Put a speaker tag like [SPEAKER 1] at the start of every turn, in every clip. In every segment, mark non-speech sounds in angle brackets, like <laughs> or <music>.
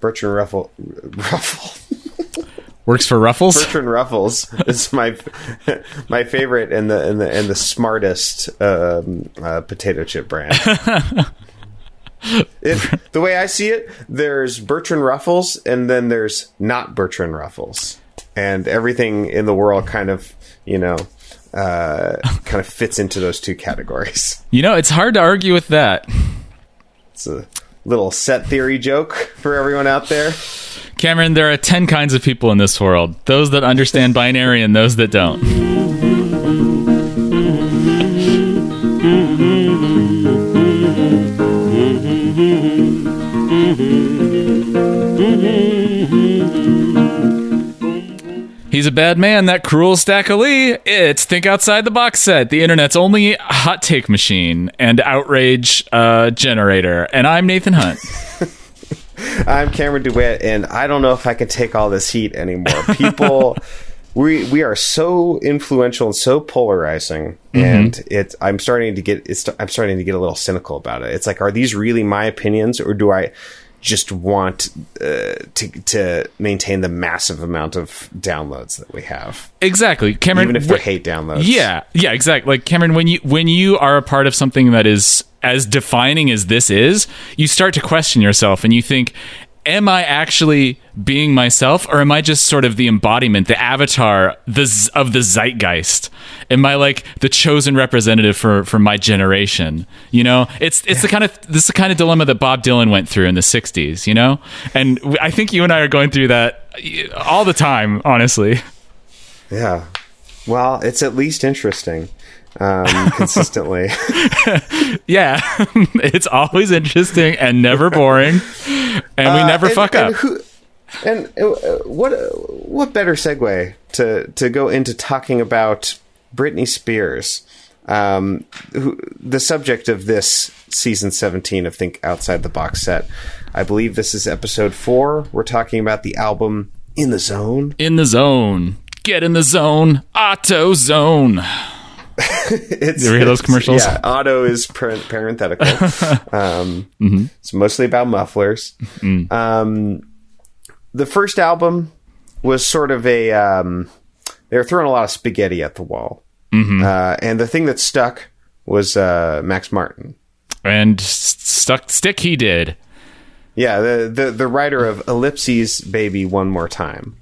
[SPEAKER 1] Bertrand Ruffle, Ruffle.
[SPEAKER 2] Works for Ruffles.
[SPEAKER 1] Bertrand Ruffles is my my favorite and the and the and the smartest um, uh, potato chip brand. <laughs> it, the way I see it, there's Bertrand Ruffles, and then there's not Bertrand Ruffles, and everything in the world kind of you know uh, kind of fits into those two categories.
[SPEAKER 2] You know, it's hard to argue with that.
[SPEAKER 1] It's a little set theory joke for everyone out there.
[SPEAKER 2] Cameron, there are 10 kinds of people in this world those that understand binary and those that don't. He's a bad man, that cruel stack of Lee. It's Think Outside the Box Set, the internet's only hot take machine and outrage uh, generator. And I'm Nathan Hunt. <laughs>
[SPEAKER 1] I'm Cameron DeWitt, and I don't know if I can take all this heat anymore. <laughs> People, we we are so influential and so polarizing, and it. I'm starting to get. It's. I'm starting to get a little cynical about it. It's like, are these really my opinions, or do I just want uh, to to maintain the massive amount of downloads that we have,
[SPEAKER 2] exactly. Cameron,
[SPEAKER 1] even if they're
[SPEAKER 2] wh-
[SPEAKER 1] hate downloads?
[SPEAKER 2] Yeah, yeah, exactly. Like Cameron, when you when you are a part of something that is as defining as this is, you start to question yourself and you think, am I actually being myself or am I just sort of the embodiment, the avatar the z- of the zeitgeist? Am I like the chosen representative for for my generation? You know, it's it's the kind of this is the kind of dilemma that Bob Dylan went through in the 60s, you know? And I think you and I are going through that all the time, honestly.
[SPEAKER 1] Yeah. Well, it's at least interesting. Um, <laughs> consistently. <laughs>
[SPEAKER 2] Yeah, <laughs> it's always interesting and never boring, and we
[SPEAKER 1] Uh,
[SPEAKER 2] never
[SPEAKER 1] and-
[SPEAKER 2] fuck
[SPEAKER 1] and
[SPEAKER 2] up.
[SPEAKER 1] Who, and uh, what what better segue to to go into talking about Britney Spears, um, who, the subject of this season seventeen of Think Outside the Box set. I believe this is episode four. We're talking about the album In the Zone.
[SPEAKER 2] in the zone, get in the zone, auto zone. <laughs>
[SPEAKER 1] It's,
[SPEAKER 2] You ever hear those commercials?
[SPEAKER 1] Yeah, auto is par- parenthetical. <laughs> um,
[SPEAKER 2] Mm-hmm.
[SPEAKER 1] It's mostly about mufflers.
[SPEAKER 2] Mm.
[SPEAKER 1] Um, the first album was sort of a. Um, they were throwing a lot of spaghetti at the wall,
[SPEAKER 2] Mm-hmm.
[SPEAKER 1] uh, and the thing that stuck was uh, Max Martin.
[SPEAKER 2] And stuck stick he did.
[SPEAKER 1] Yeah, the, the the writer of Ellipses Baby One More Time.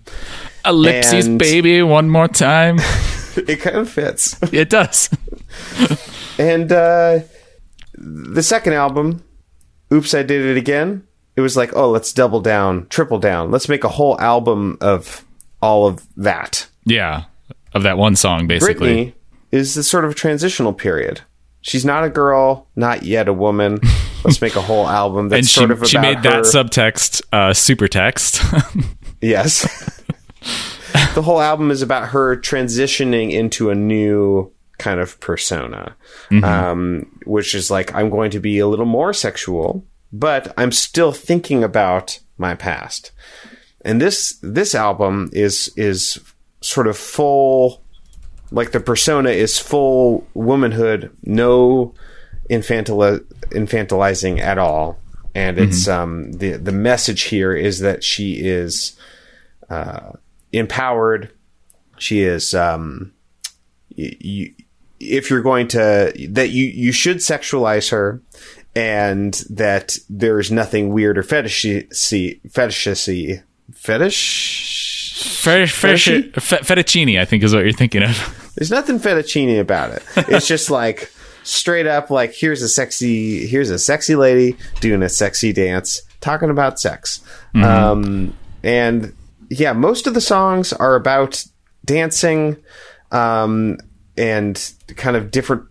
[SPEAKER 2] Ellipses,
[SPEAKER 1] And-
[SPEAKER 2] baby, one more time. <laughs> <laughs>
[SPEAKER 1] It kind of fits.
[SPEAKER 2] it does. <laughs>
[SPEAKER 1] And uh, the second album, Oops, I Did It Again, it was like, oh, let's double down, triple down. Let's make a whole album of all of that.
[SPEAKER 2] Yeah, of that one song, basically.
[SPEAKER 1] Britney is the sort of transitional period. She's not a girl, not yet a woman. <laughs> Let's make a whole album that's
[SPEAKER 2] and she,
[SPEAKER 1] sort of about
[SPEAKER 2] she made that subtext uh, super text.
[SPEAKER 1] Yes. <laughs> the whole album is about her transitioning into a new kind of persona, um, which is like, I'm going to be a little more sexual, but I'm still thinking about my past. And this this album is is sort of full, like the persona is full womanhood, no infantili- infantilizing at all. And it's um, the the message here is that she is uh, empowered. She is um, you, if you're going to that you you should sexualize her, and that there's nothing weird or fetishy fetishy fetish.
[SPEAKER 2] Fetish, fetish, fettuccine, I think, is what you're thinking of. <laughs>
[SPEAKER 1] There's nothing fettuccine about it. It's just like straight up like here's a sexy here's a sexy lady doing a sexy dance talking about sex. Um, and yeah, most of the songs are about dancing um, and kind of different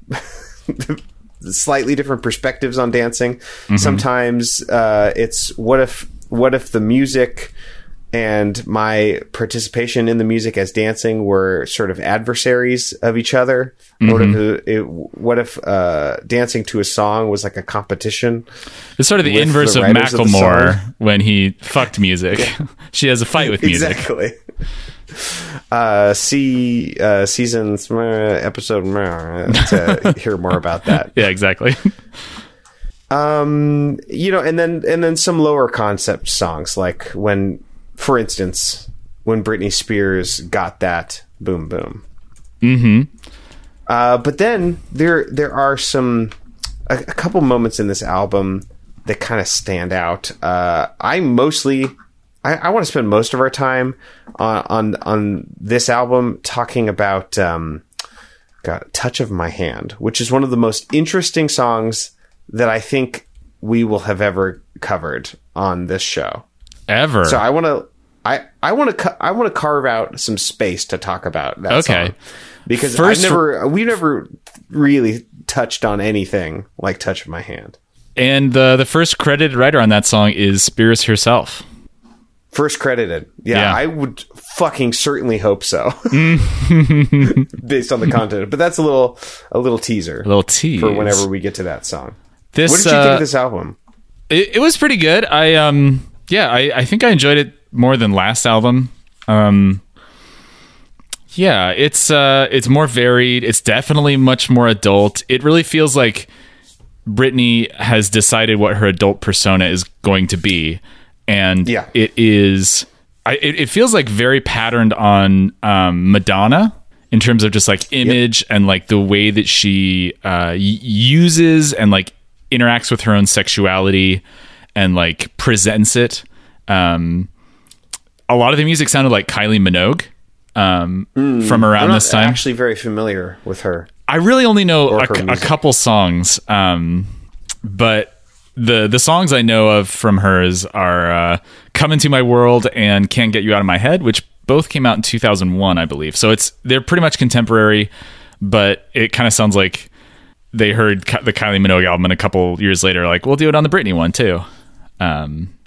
[SPEAKER 1] <laughs> slightly different perspectives on dancing. Sometimes uh, it's what if what if the music and my participation in the music as dancing were sort of adversaries of each other. What if, it, what if uh, dancing to a song was like a competition?
[SPEAKER 2] It's sort of the inverse
[SPEAKER 1] the
[SPEAKER 2] of
[SPEAKER 1] writers of
[SPEAKER 2] Macklemore when he fucked music. <laughs> she has a fight with music.
[SPEAKER 1] Exactly. <laughs> Uh, see uh, season episode to <laughs> hear more about that.
[SPEAKER 2] Yeah, exactly.
[SPEAKER 1] Um, you know, and then and then some lower concept songs like when, for instance, when Britney Spears got that boom boom.
[SPEAKER 2] Mm-hmm.
[SPEAKER 1] Uh, but then there there are some a, a couple moments in this album that kind of stand out. Uh, I mostly I, I want to spend most of our time on on, on this album talking about um, got touch of my hand, which is one of the most interesting songs that I think we will have ever covered on this show.
[SPEAKER 2] Ever.
[SPEAKER 1] So I want to I I want to cu- I want to carve out some space to talk about that
[SPEAKER 2] Okay.
[SPEAKER 1] song because
[SPEAKER 2] First-
[SPEAKER 1] I've never we never really touched on anything like touch of my hand.
[SPEAKER 2] and the the first credited writer on that song is Spears herself.
[SPEAKER 1] First credited. Yeah,
[SPEAKER 2] Yeah.
[SPEAKER 1] I would fucking certainly hope so. <laughs> Based on the content. But that's a little a little teaser
[SPEAKER 2] A little tease
[SPEAKER 1] for whenever we get to that song.
[SPEAKER 2] This
[SPEAKER 1] What did you
[SPEAKER 2] uh,
[SPEAKER 1] think of this album?
[SPEAKER 2] It, it was pretty good. I um yeah, I, I think I enjoyed it more than last album. Um yeah, it's uh it's more varied. It's definitely much more adult. It really feels like Britney has decided what her adult persona is going to be. And
[SPEAKER 1] Yeah.
[SPEAKER 2] it is I, it, it feels like very patterned on um, Madonna in terms of just like image and like the way that she uh, y- uses and like interacts with her own sexuality and like presents it. Um, a lot of the music sounded like Kylie Minogue um, from around this time.
[SPEAKER 1] actually very familiar with her.
[SPEAKER 2] I really only know a, a couple songs, um, but the the songs I know of from hers are uh, "Come Into My World" and "Can't Get You Out of My Head," which both came out in 2001, I believe. So it's they're pretty much contemporary, but it kind of sounds like they heard the Kylie Minogue album and a couple years later, like we'll do it on the Britney one too. Um,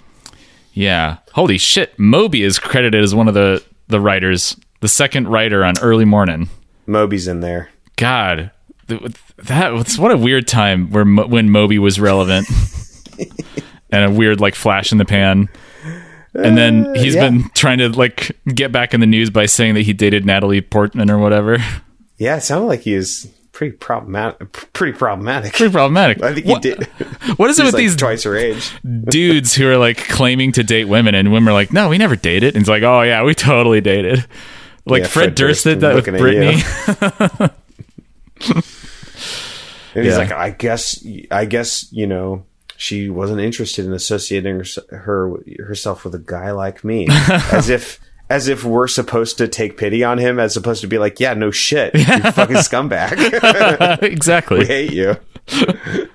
[SPEAKER 2] yeah, holy shit! Moby is credited as one of the the writers, the second writer on Early Morning.
[SPEAKER 1] Moby's in there.
[SPEAKER 2] God, that was what a weird time where when Moby was relevant, <laughs> and a weird like flash in the pan. And then he's
[SPEAKER 1] yeah.
[SPEAKER 2] been trying to like get back in the news by saying that he dated Natalie Portman or whatever. <laughs>
[SPEAKER 1] Yeah, it sounded like he was pretty problematic. Pretty problematic.
[SPEAKER 2] Pretty problematic.
[SPEAKER 1] I think he
[SPEAKER 2] what,
[SPEAKER 1] did.
[SPEAKER 2] What is it with
[SPEAKER 1] like
[SPEAKER 2] these
[SPEAKER 1] twice her age.
[SPEAKER 2] dudes who are like claiming to date women, and women are like, "No, we never dated." And it's like, "Oh yeah, we totally dated." Like
[SPEAKER 1] Yeah,
[SPEAKER 2] Fred,
[SPEAKER 1] Fred
[SPEAKER 2] Durst did that with
[SPEAKER 1] looking at you.
[SPEAKER 2] Britney. <laughs> <laughs>
[SPEAKER 1] And he's
[SPEAKER 2] Yeah.
[SPEAKER 1] like, I guess, I guess, you know, she wasn't interested in associating her, her herself with a guy like me, <laughs> as if, as if we're supposed to take pity on him, as opposed to be like, yeah, no shit, you <laughs> fucking scumbag, <laughs>
[SPEAKER 2] exactly.
[SPEAKER 1] we hate you. <laughs>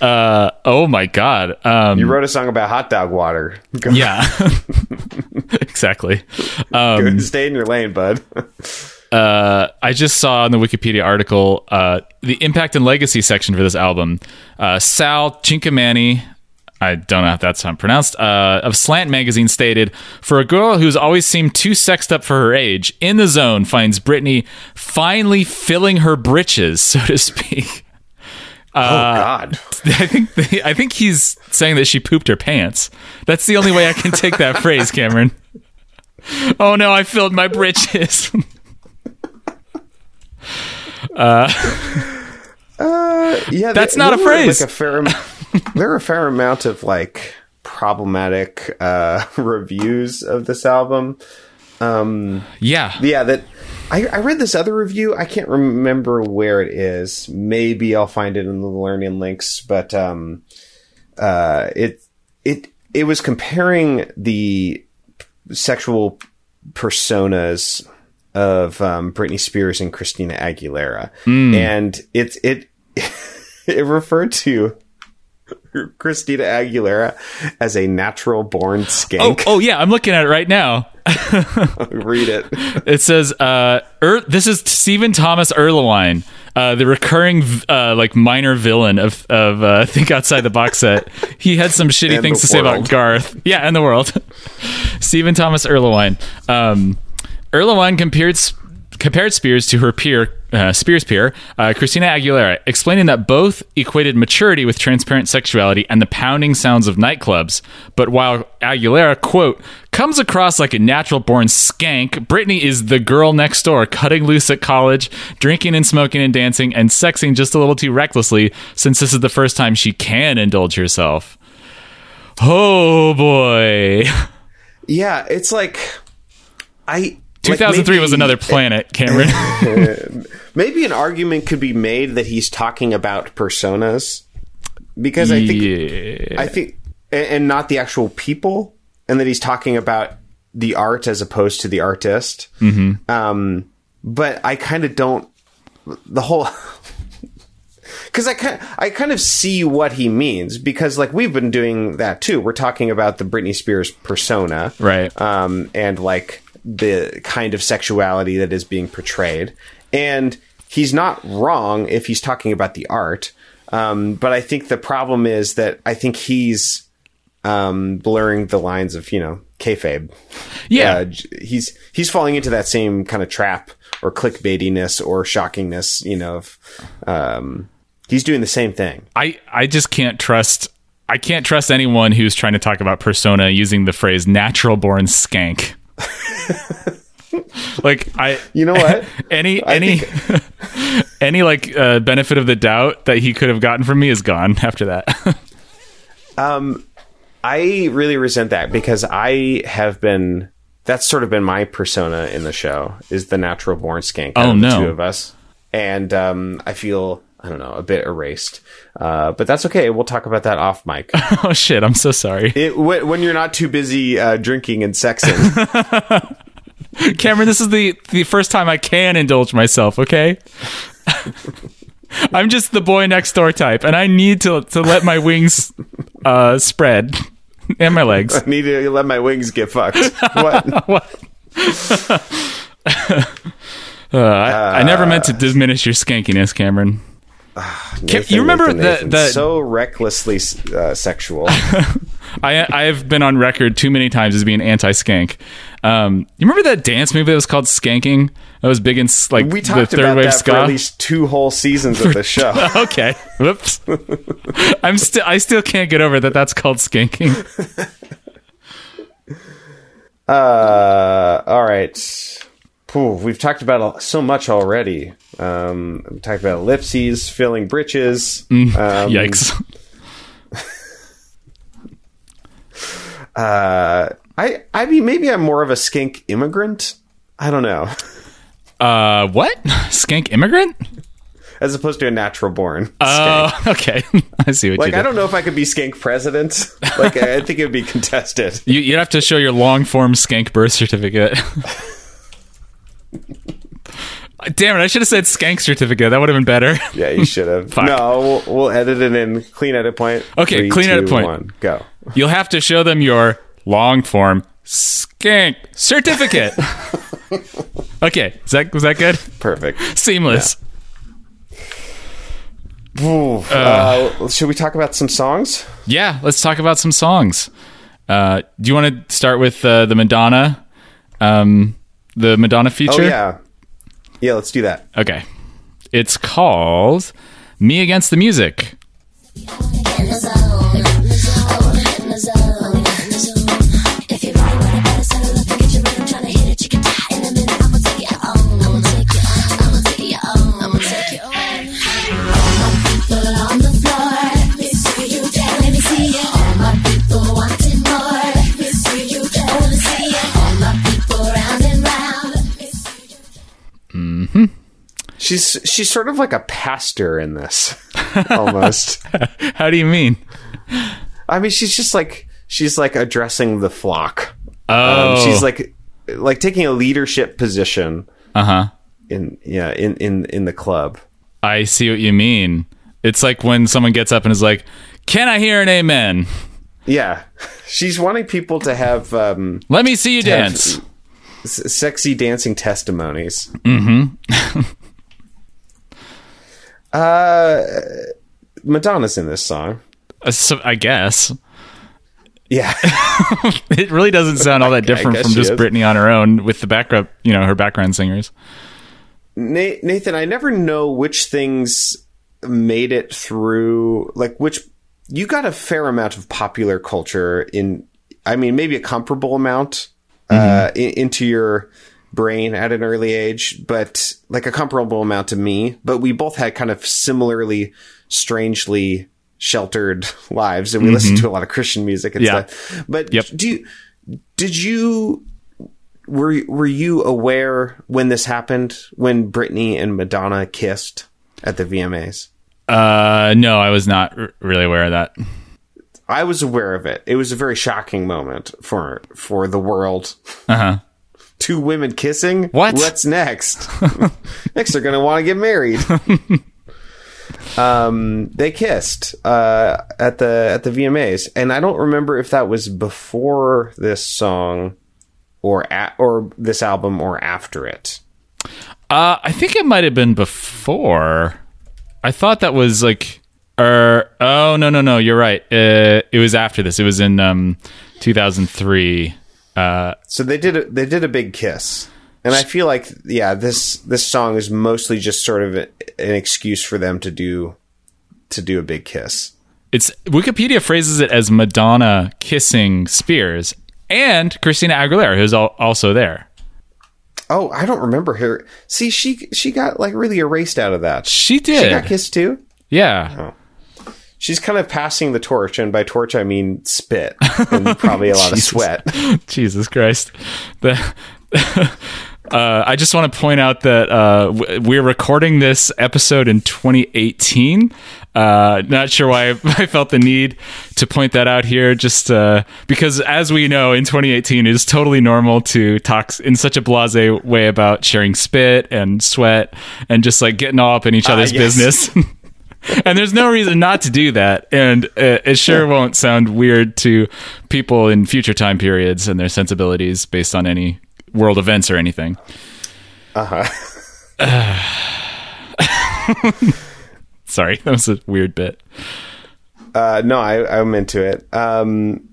[SPEAKER 2] Uh, oh my god. Um,
[SPEAKER 1] You wrote a song about hot dog water. Go,
[SPEAKER 2] yeah. exactly. Um,
[SPEAKER 1] stay in your lane, bud.
[SPEAKER 2] uh, I just saw in the Wikipedia article uh, the impact and legacy section for this album. Uh, Sal Cinquemani, I don't know if that's how I'm pronounced, uh, of Slant magazine stated, "For a girl who's always seemed too sexed up for her age, in the zone finds Britney finally filling her britches, <laughs> so to speak."
[SPEAKER 1] oh uh, God, <laughs>
[SPEAKER 2] I think they, I think he's saying that she pooped her pants. That's the only way I can take that <laughs> phrase, Cameron. Oh no, I filled my britches.
[SPEAKER 1] Uh, uh, yeah,
[SPEAKER 2] That's not a phrase.
[SPEAKER 1] Like a fair, am- there are a fair amount of like problematic uh, <laughs> reviews of this album.
[SPEAKER 2] Um, yeah,
[SPEAKER 1] Yeah, that I, I read this other review. I can't remember where it is. Maybe I'll find it in the learning links. But um, uh, it it it was comparing the sexual personas of um, Britney Spears and Christina Aguilera, and it's it <laughs> it referred to <laughs> Christina Aguilera as a natural born
[SPEAKER 2] Oh,
[SPEAKER 1] skank.
[SPEAKER 2] oh yeah, I'm looking at it right now. <laughs>
[SPEAKER 1] Read it. <laughs>
[SPEAKER 2] It says, uh, er, "This is Stephen Thomas Erlewine, uh, the recurring uh, like minor villain of of uh, Think Outside the Box Set. He had some shitty
[SPEAKER 1] And
[SPEAKER 2] things to say about. Garth. Yeah, and the world. Stephen Thomas Erlewine. Um, Erlewine compared compared Spears to her peer, uh, Spears peer, uh, Christina Aguilera, explaining that both equated maturity with transparent sexuality and the pounding sounds of nightclubs. But while Aguilera, quote, Comes across like a natural born skank, Britney is the girl next door, cutting loose at college, drinking and smoking and dancing, and sexing just a little too recklessly since this is the first time she can indulge herself. Oh boy. <laughs>
[SPEAKER 1] Yeah, it's like I
[SPEAKER 2] 2003 like was another planet, <laughs> Cameron. <laughs>
[SPEAKER 1] maybe an argument could be made that he's talking about personas because I think
[SPEAKER 2] yeah.
[SPEAKER 1] I think and not the actual people and that he's talking about the art as opposed to the artist.
[SPEAKER 2] Mm-hmm.
[SPEAKER 1] Um, but I kind of don't the whole <laughs> because I kind I kind of see what he means because like we've been doing that too. We're talking about the Britney Spears persona,
[SPEAKER 2] right?
[SPEAKER 1] Um, and like the kind of sexuality that is being portrayed, and he's not wrong if he's talking about the art. Um, but I think the problem is that I think he's um, blurring the lines of you know kayfabe.
[SPEAKER 2] Yeah,
[SPEAKER 1] uh, he's he's falling into that same kind of trap or clickbaitiness or shockingness. You know, of, um, he's doing the same thing.
[SPEAKER 2] I I just can't trust. I can't trust anyone who's trying to talk about persona using the phrase "natural born skank." <laughs> like I,
[SPEAKER 1] you know what? <laughs>
[SPEAKER 2] Any
[SPEAKER 1] I
[SPEAKER 2] any
[SPEAKER 1] think- <laughs>
[SPEAKER 2] any like uh, benefit of the doubt that he could have gotten from me is gone after that.
[SPEAKER 1] Um, I really resent that because I have been. That's sort of been my persona in the show is the natural born skank.
[SPEAKER 2] Oh,
[SPEAKER 1] of the
[SPEAKER 2] no.
[SPEAKER 1] two of us, and um, I feel I don't know a bit erased. Uh, but that's okay. We'll talk about that off mic. <laughs>
[SPEAKER 2] oh shit! I'm so sorry,
[SPEAKER 1] it, wh- when you're not too busy uh, drinking and sexing. <laughs>
[SPEAKER 2] Cameron. This is the the first time I can indulge myself. Okay. <laughs> I'm just the boy next door type, and I need to to let my wings uh, spread and my legs.
[SPEAKER 1] I need to let my wings get fucked. What?
[SPEAKER 2] what? Uh, I, I never meant to diminish your skankiness, Cameron. You remember
[SPEAKER 1] Nathan,
[SPEAKER 2] the- the-
[SPEAKER 1] so recklessly uh, sexual? <laughs>
[SPEAKER 2] I I have been on record too many times as being anti-skank. Um, you remember that dance movie that was called Skanking? That was big in like
[SPEAKER 1] We
[SPEAKER 2] the
[SPEAKER 1] talked
[SPEAKER 2] third
[SPEAKER 1] about
[SPEAKER 2] wave
[SPEAKER 1] that for at least two whole seasons of the <laughs> show. <laughs>
[SPEAKER 2] okay, whoops. I'm still I still can't get over that. That's called skanking.
[SPEAKER 1] Uh, all right. We've talked about so much already. Um, we talked about ellipses, filling britches. <laughs> Um,
[SPEAKER 2] Yikes. <laughs>
[SPEAKER 1] Uh, I, I mean, maybe I'm more of a skink immigrant. I don't know, <laughs>
[SPEAKER 2] Uh, what? Skank immigrant?
[SPEAKER 1] as opposed to a natural born.
[SPEAKER 2] Oh,
[SPEAKER 1] skank.
[SPEAKER 2] okay. I see what
[SPEAKER 1] like
[SPEAKER 2] you did.
[SPEAKER 1] I don't know if I could be skink president. Like I think it would be contested.
[SPEAKER 2] You, you'd have to show your long form skank birth certificate. Damn it! I should have said skank certificate. That would have been better. <laughs>
[SPEAKER 1] Yeah, you should have. <laughs> No, we'll, we'll edit it in. Clean edit point.
[SPEAKER 2] Okay,
[SPEAKER 1] Three,
[SPEAKER 2] clean edit point.
[SPEAKER 1] one, go.
[SPEAKER 2] You'll have to show them your long form skank certificate. <laughs> okay, is that was that good?
[SPEAKER 1] Perfect.
[SPEAKER 2] Seamless.
[SPEAKER 1] Ooh, uh, should we talk about some songs?
[SPEAKER 2] Yeah, let's talk about some songs. Uh, do you want to start with uh, the Madonna, um, the Madonna feature?
[SPEAKER 1] Oh yeah, yeah. Let's do that.
[SPEAKER 2] Okay. It's called "Me Against the Music."
[SPEAKER 1] She's she's sort of like a pastor in this, <laughs> almost. <laughs>
[SPEAKER 2] How do you mean?
[SPEAKER 1] I mean, she's just like she's like addressing the flock.
[SPEAKER 2] Oh,
[SPEAKER 1] Um, she's like like taking a leadership position
[SPEAKER 2] uh huh.
[SPEAKER 1] in yeah in in in the club.
[SPEAKER 2] I see what you mean. It's like when someone gets up and is like, "Can I hear an amen?
[SPEAKER 1] Yeah, <laughs> she's wanting people to have um,
[SPEAKER 2] Let me see you
[SPEAKER 1] have
[SPEAKER 2] dance."
[SPEAKER 1] s- sexy dancing testimonies.
[SPEAKER 2] Mm-hmm.
[SPEAKER 1] Uh, Madonna's in this song.
[SPEAKER 2] Uh, so, I guess
[SPEAKER 1] Yeah, <laughs>
[SPEAKER 2] it really doesn't sound all that <laughs> different from just
[SPEAKER 1] is.
[SPEAKER 2] Britney on her own with the background, you know, her background singers.
[SPEAKER 1] Nathan, I never know which things made it through. Like which you got a fair amount of popular culture in I mean, maybe a comparable amount uh, i- into your brain at an early age, but like a comparable amount to me. But we both had kind of similarly, strangely sheltered <laughs> lives, and we listened to a lot of Christian music and
[SPEAKER 2] Yeah.
[SPEAKER 1] stuff. But
[SPEAKER 2] Yep.
[SPEAKER 1] do you, did you were were you aware when this happened when Britney and Madonna kissed at the VMAs?
[SPEAKER 2] Uh, no, I was not r- really aware of that.
[SPEAKER 1] I was aware of it. It was a very shocking moment for for the world.
[SPEAKER 2] Uh huh.
[SPEAKER 1] Two women kissing.
[SPEAKER 2] What?
[SPEAKER 1] What's next? <laughs> next, they're going to want to get married. <laughs> um, they kissed uh, at the at the VMAs, and I don't remember if that was before this song or at, or this album or after it.
[SPEAKER 2] Uh, I think it might have been before. I thought that was like, er, oh no no no, you're right. Uh, it was after this. It was in um 2003. Uh,
[SPEAKER 1] So they did a, they did a big kiss, and I feel like yeah this this song is mostly just sort of a, an excuse for them to do to do a big kiss.
[SPEAKER 2] it's Wikipedia phrases it as Madonna kissing Spears and Christina Aguilera, who's al- also there.
[SPEAKER 1] Oh, I don't remember her. See, she she got like really erased out of that.
[SPEAKER 2] She did.
[SPEAKER 1] She got kissed too.
[SPEAKER 2] yeah.
[SPEAKER 1] She's kind of passing the torch, and by torch I mean spit and <laughs> probably a lot of sweat. <laughs>
[SPEAKER 2] Jesus Christ. The, <laughs> uh, I just want to point out that uh, we're recording this episode in 2018. Uh, not sure why I felt the need to point that out here, just uh, because, as we know, in 2018, it is totally normal to talk in such a blase way about sharing spit and sweat and just like getting all up in each other's
[SPEAKER 1] yes.
[SPEAKER 2] business. And there's no reason not to do that and uh, it sure won't sound weird to people in future time periods and their sensibilities based on any world events or anything
[SPEAKER 1] Uh-huh. <sighs> <laughs>
[SPEAKER 2] sorry that was a weird bit
[SPEAKER 1] Uh, no, I, I'm into it. Um,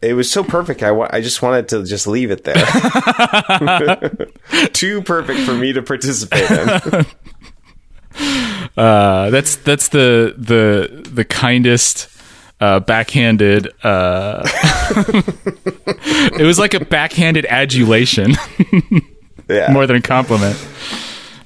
[SPEAKER 1] it was so perfect. I wa- I just wanted to just leave it there. <laughs> <laughs> Too perfect for me to participate in.
[SPEAKER 2] Uh, that's that's the the the kindest uh, backhanded uh, <laughs> it was like a backhanded adulation <laughs>
[SPEAKER 1] Yeah.
[SPEAKER 2] more than a compliment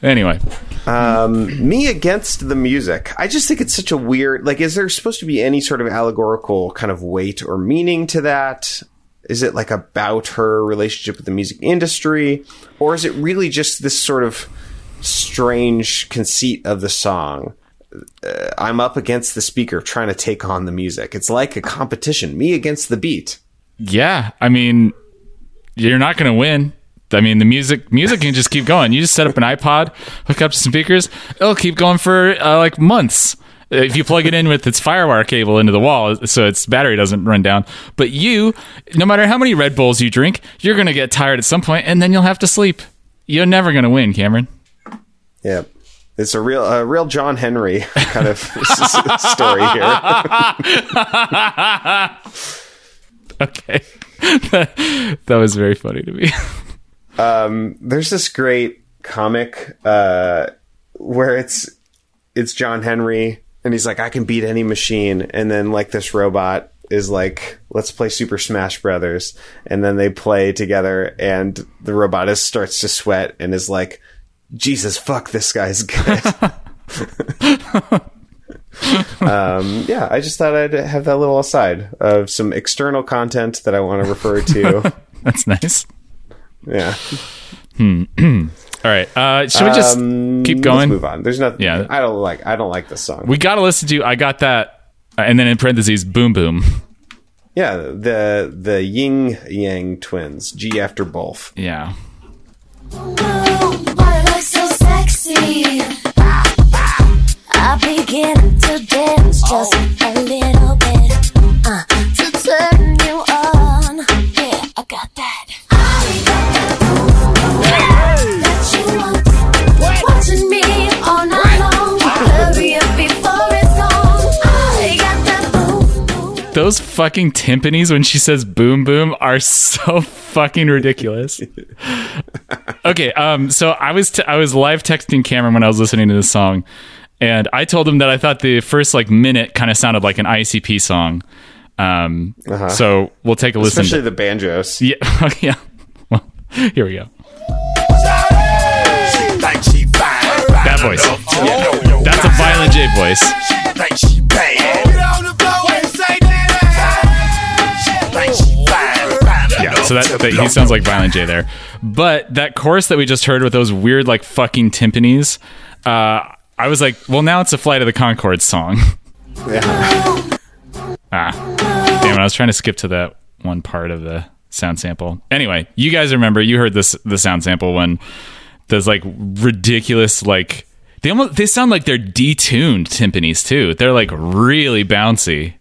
[SPEAKER 2] anyway
[SPEAKER 1] Um, me against the music. I just think it's such a weird. Like, is there supposed to be any sort of allegorical kind of weight or meaning to that? Is it like about her relationship with the music industry, or is it really just this sort of strange conceit of the song? Uh, I'm up against the speaker trying to take on the music. It's like a competition, me against the beat.
[SPEAKER 2] Yeah, I mean, you're not going to win. I mean, the music music can just keep going. You just set up an iPod, hook up some speakers, it'll keep going for uh, like months. If you plug it in with its FireWire cable into the wall, so its battery doesn't run down. But you, no matter how many Red Bulls you drink, you're going to get tired at some point, and then you'll have to sleep. You're never going to win, Cameron.
[SPEAKER 1] Yeah. It's a real, a real John Henry <laughs> kind of <laughs> story here. <laughs>
[SPEAKER 2] Okay, that was very funny to me.
[SPEAKER 1] Um, there's this great comic uh, where it's it's John Henry and he's like I can beat any machine and then like this robot is like let's play Super Smash Brothers and then they play together and the robot is, starts to sweat and is like Jesus fuck this guy's good. <laughs> um, yeah, I just thought I'd have that little aside of some external content that I want to refer to. <laughs>
[SPEAKER 2] That's nice.
[SPEAKER 1] yeah. <clears throat>
[SPEAKER 2] All right, uh, should we just
[SPEAKER 1] Um,
[SPEAKER 2] keep
[SPEAKER 1] Let's
[SPEAKER 2] going?
[SPEAKER 1] move on. There's nothing.
[SPEAKER 2] Yeah.
[SPEAKER 1] I don't like. I don't like this song.
[SPEAKER 2] We got to listen to. I got that, uh, and then in parentheses, boom boom.
[SPEAKER 1] yeah, the the Ying Yang twins. G after both.
[SPEAKER 2] Yeah.
[SPEAKER 3] Sexy? I begin to dance just a little bit uh, to turn you on. Yeah, I got that.
[SPEAKER 2] Those fucking timpanis when she says boom boom are so fucking ridiculous. okay, um so I was t- I was live texting Cameron when I was listening to this song and I told him that I thought the first like minute kind of sounded like an ICP song. Um, uh-huh. So we'll take a listen.
[SPEAKER 1] Especially
[SPEAKER 2] To,
[SPEAKER 1] the banjos.
[SPEAKER 2] yeah, <laughs> yeah. Well, here we go.
[SPEAKER 4] Like she fine, fine
[SPEAKER 2] That voice.
[SPEAKER 4] enough to know your
[SPEAKER 2] That's a. Violent J voice. So that, that he sounds like Violent J there. But that chorus that we just heard with those weird like fucking timpanis, uh, I was like, well, now it's a Flight of the Conchords song. <laughs>
[SPEAKER 1] Yeah.
[SPEAKER 2] ah, damn it! I was trying to skip to that one part of the sound sample. Anyway, you guys remember you heard this the sound sample when those like ridiculous like they almost they sound like they're detuned timpanis too. They're like really bouncy.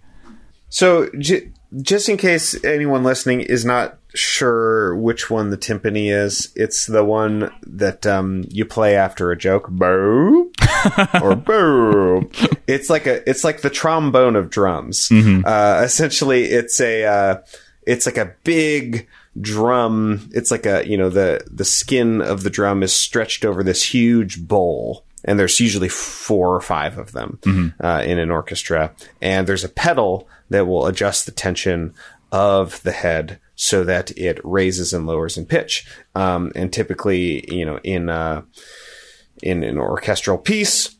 [SPEAKER 1] So, j- just in case anyone listening is not sure which one the timpani is, it's the one that um, you play after a joke, boo, <laughs> or boo. It's like a, it's like the trombone of drums. Uh, essentially, it's a, uh, it's like a big drum. It's like a, you know, the the skin of the drum is stretched over this huge bowl and there's usually four or five of them uh, in an orchestra. And there's a pedal that will adjust the tension of the head so that it raises and lowers in pitch. Um, and typically, you know, in uh, in an orchestral piece,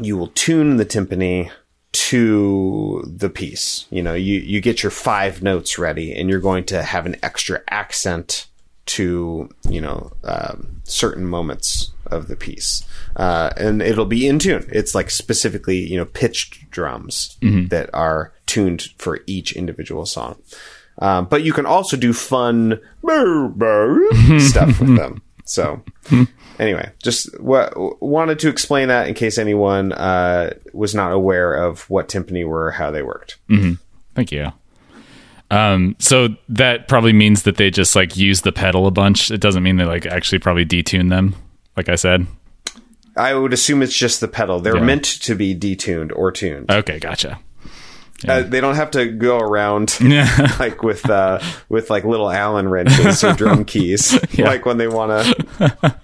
[SPEAKER 1] you will tune the timpani to the piece. You know, you, you get your five notes ready and you're going to have an extra accent to, you know, um, certain moments of the piece. Uh, and it'll be in tune. It's like specifically, you know, pitched drums that are tuned for each individual song. Um, but you can also do fun <laughs> stuff with them. So, anyway, just w- wanted to explain that in case anyone uh, was not aware of what timpani were, how they worked.
[SPEAKER 2] Thank you. Um, so that probably means that they just like use the pedal a bunch. It doesn't mean they like actually probably detune them. Like I said.
[SPEAKER 1] I would assume it's just the pedal. They're
[SPEAKER 2] Yeah.
[SPEAKER 1] meant to be detuned or tuned.
[SPEAKER 2] Okay, gotcha.
[SPEAKER 1] Uh, they don't have to go around
[SPEAKER 2] Yeah. <laughs> <laughs>
[SPEAKER 1] like with uh, with like little Allen wrenches or drum <laughs> keys,
[SPEAKER 2] Yeah.
[SPEAKER 1] like when they want to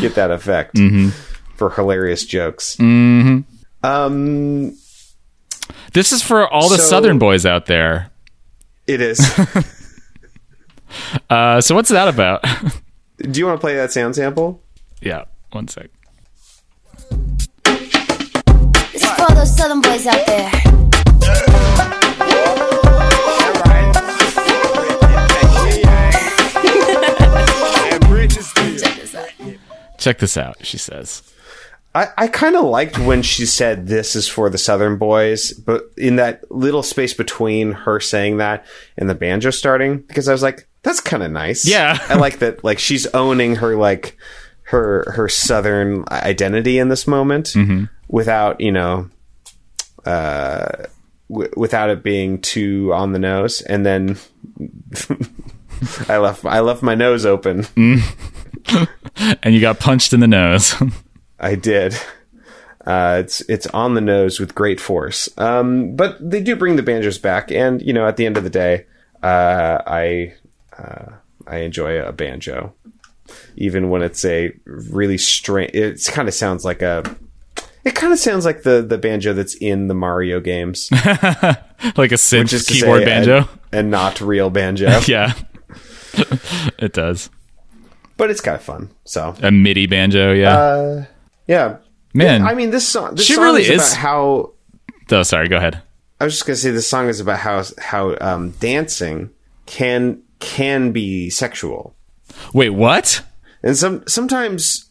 [SPEAKER 1] get that effect
[SPEAKER 2] Mm-hmm.
[SPEAKER 1] for hilarious jokes. Um,
[SPEAKER 2] This is for all the
[SPEAKER 1] So-
[SPEAKER 2] Southern boys out there.
[SPEAKER 1] it is.
[SPEAKER 2] Uh, so what's that about?
[SPEAKER 1] Do you want to play that sound sample?
[SPEAKER 2] yeah, one sec.
[SPEAKER 3] This is for all those southern boys out there.
[SPEAKER 2] Check this out. She says.
[SPEAKER 1] I, I kind of liked when she said this is for the Southern boys, but in that little space between her saying that and the banjo starting, because I was like, that's kind of nice.
[SPEAKER 2] Yeah. <laughs>
[SPEAKER 1] I like that. Like she's owning her like her her Southern identity in this moment without you know, uh, w- without it being too on the nose, and then. <laughs> I left I left my nose open. <laughs>
[SPEAKER 2] And you got punched in the nose. <laughs>
[SPEAKER 1] I did. Uh, it's it's on the nose with great force. Um, but they do bring the banjos back, and you know, at the end of the day, uh, I uh, I enjoy a banjo, even when it's a really strange. It kind of sounds like a. It kind of sounds like the the banjo that's in the Mario games, <laughs>
[SPEAKER 2] like a synth keyboard
[SPEAKER 1] say,
[SPEAKER 2] banjo.
[SPEAKER 1] and, and not real banjo. <laughs>
[SPEAKER 2] yeah. <laughs> it does.
[SPEAKER 1] but it's kind of fun. So
[SPEAKER 2] A MIDI banjo, yeah.
[SPEAKER 1] Uh, yeah,
[SPEAKER 2] Man.
[SPEAKER 1] I mean, this song. This
[SPEAKER 2] She
[SPEAKER 1] song
[SPEAKER 2] really
[SPEAKER 1] is,
[SPEAKER 2] is-
[SPEAKER 1] about how
[SPEAKER 2] oh, sorry, go ahead.
[SPEAKER 1] I was just gonna say this song is about how how um, dancing can can be sexual,
[SPEAKER 2] Wait, what?
[SPEAKER 1] and some sometimes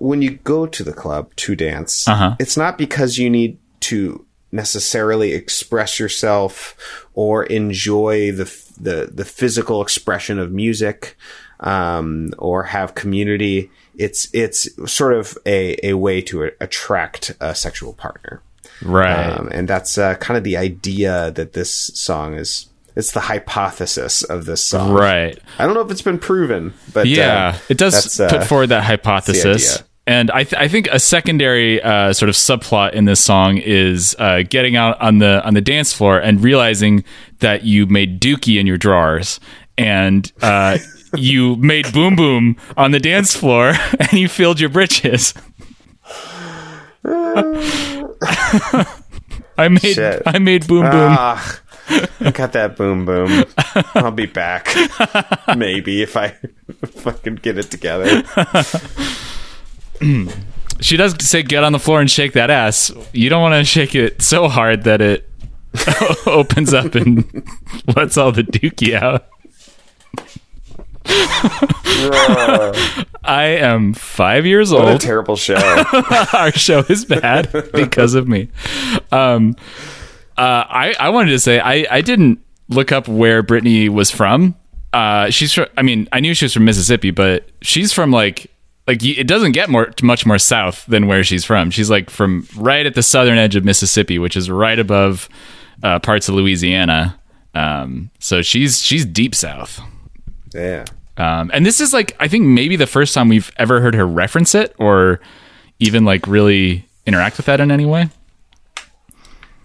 [SPEAKER 1] when you go to the club to dance,
[SPEAKER 2] Uh-huh.
[SPEAKER 1] it's not because you need to necessarily express yourself or enjoy the the the physical expression of music um, or have community. It's it's sort of a, a way to a- attract a sexual partner.
[SPEAKER 2] Right.
[SPEAKER 1] Um, and that's uh, kind of the idea that this song is. It's the hypothesis of this song.
[SPEAKER 2] right.
[SPEAKER 1] I don't know if it's been proven, but
[SPEAKER 2] Yeah,
[SPEAKER 1] uh,
[SPEAKER 2] it does
[SPEAKER 1] uh,
[SPEAKER 2] put forward that hypothesis. And I, th- I think a secondary uh, sort of subplot in this song is uh, getting out on the on the dance floor and realizing that you made Dookie in your drawers and uh, <laughs> you made Boom Boom on the dance floor <laughs> and you filled your britches. <laughs> I made
[SPEAKER 1] Shit.
[SPEAKER 2] I made Boom Boom.
[SPEAKER 1] Ah, I got that boom boom. I'll be back. Maybe if I can get it together. <clears throat>
[SPEAKER 2] She does say get on the floor and shake that ass. You don't want to shake it so hard that it <laughs> opens up and <laughs> lets all the dookie out. <laughs> I am five years
[SPEAKER 1] What a
[SPEAKER 2] old.
[SPEAKER 1] terrible show.
[SPEAKER 2] Our show is bad because of me. Um, uh, I I wanted to say I I didn't look up where Britney was from. Uh, she's from. I mean, I knew she was from Mississippi, but she's from like like it doesn't get more much more south than where she's from. She's like from right at the southern edge of Mississippi, which is right above uh, parts of Louisiana. Um, so she's she's deep south.
[SPEAKER 1] Yeah.
[SPEAKER 2] Um, and this is like I think maybe the first time we've ever heard her reference it or even like really interact with that in any way.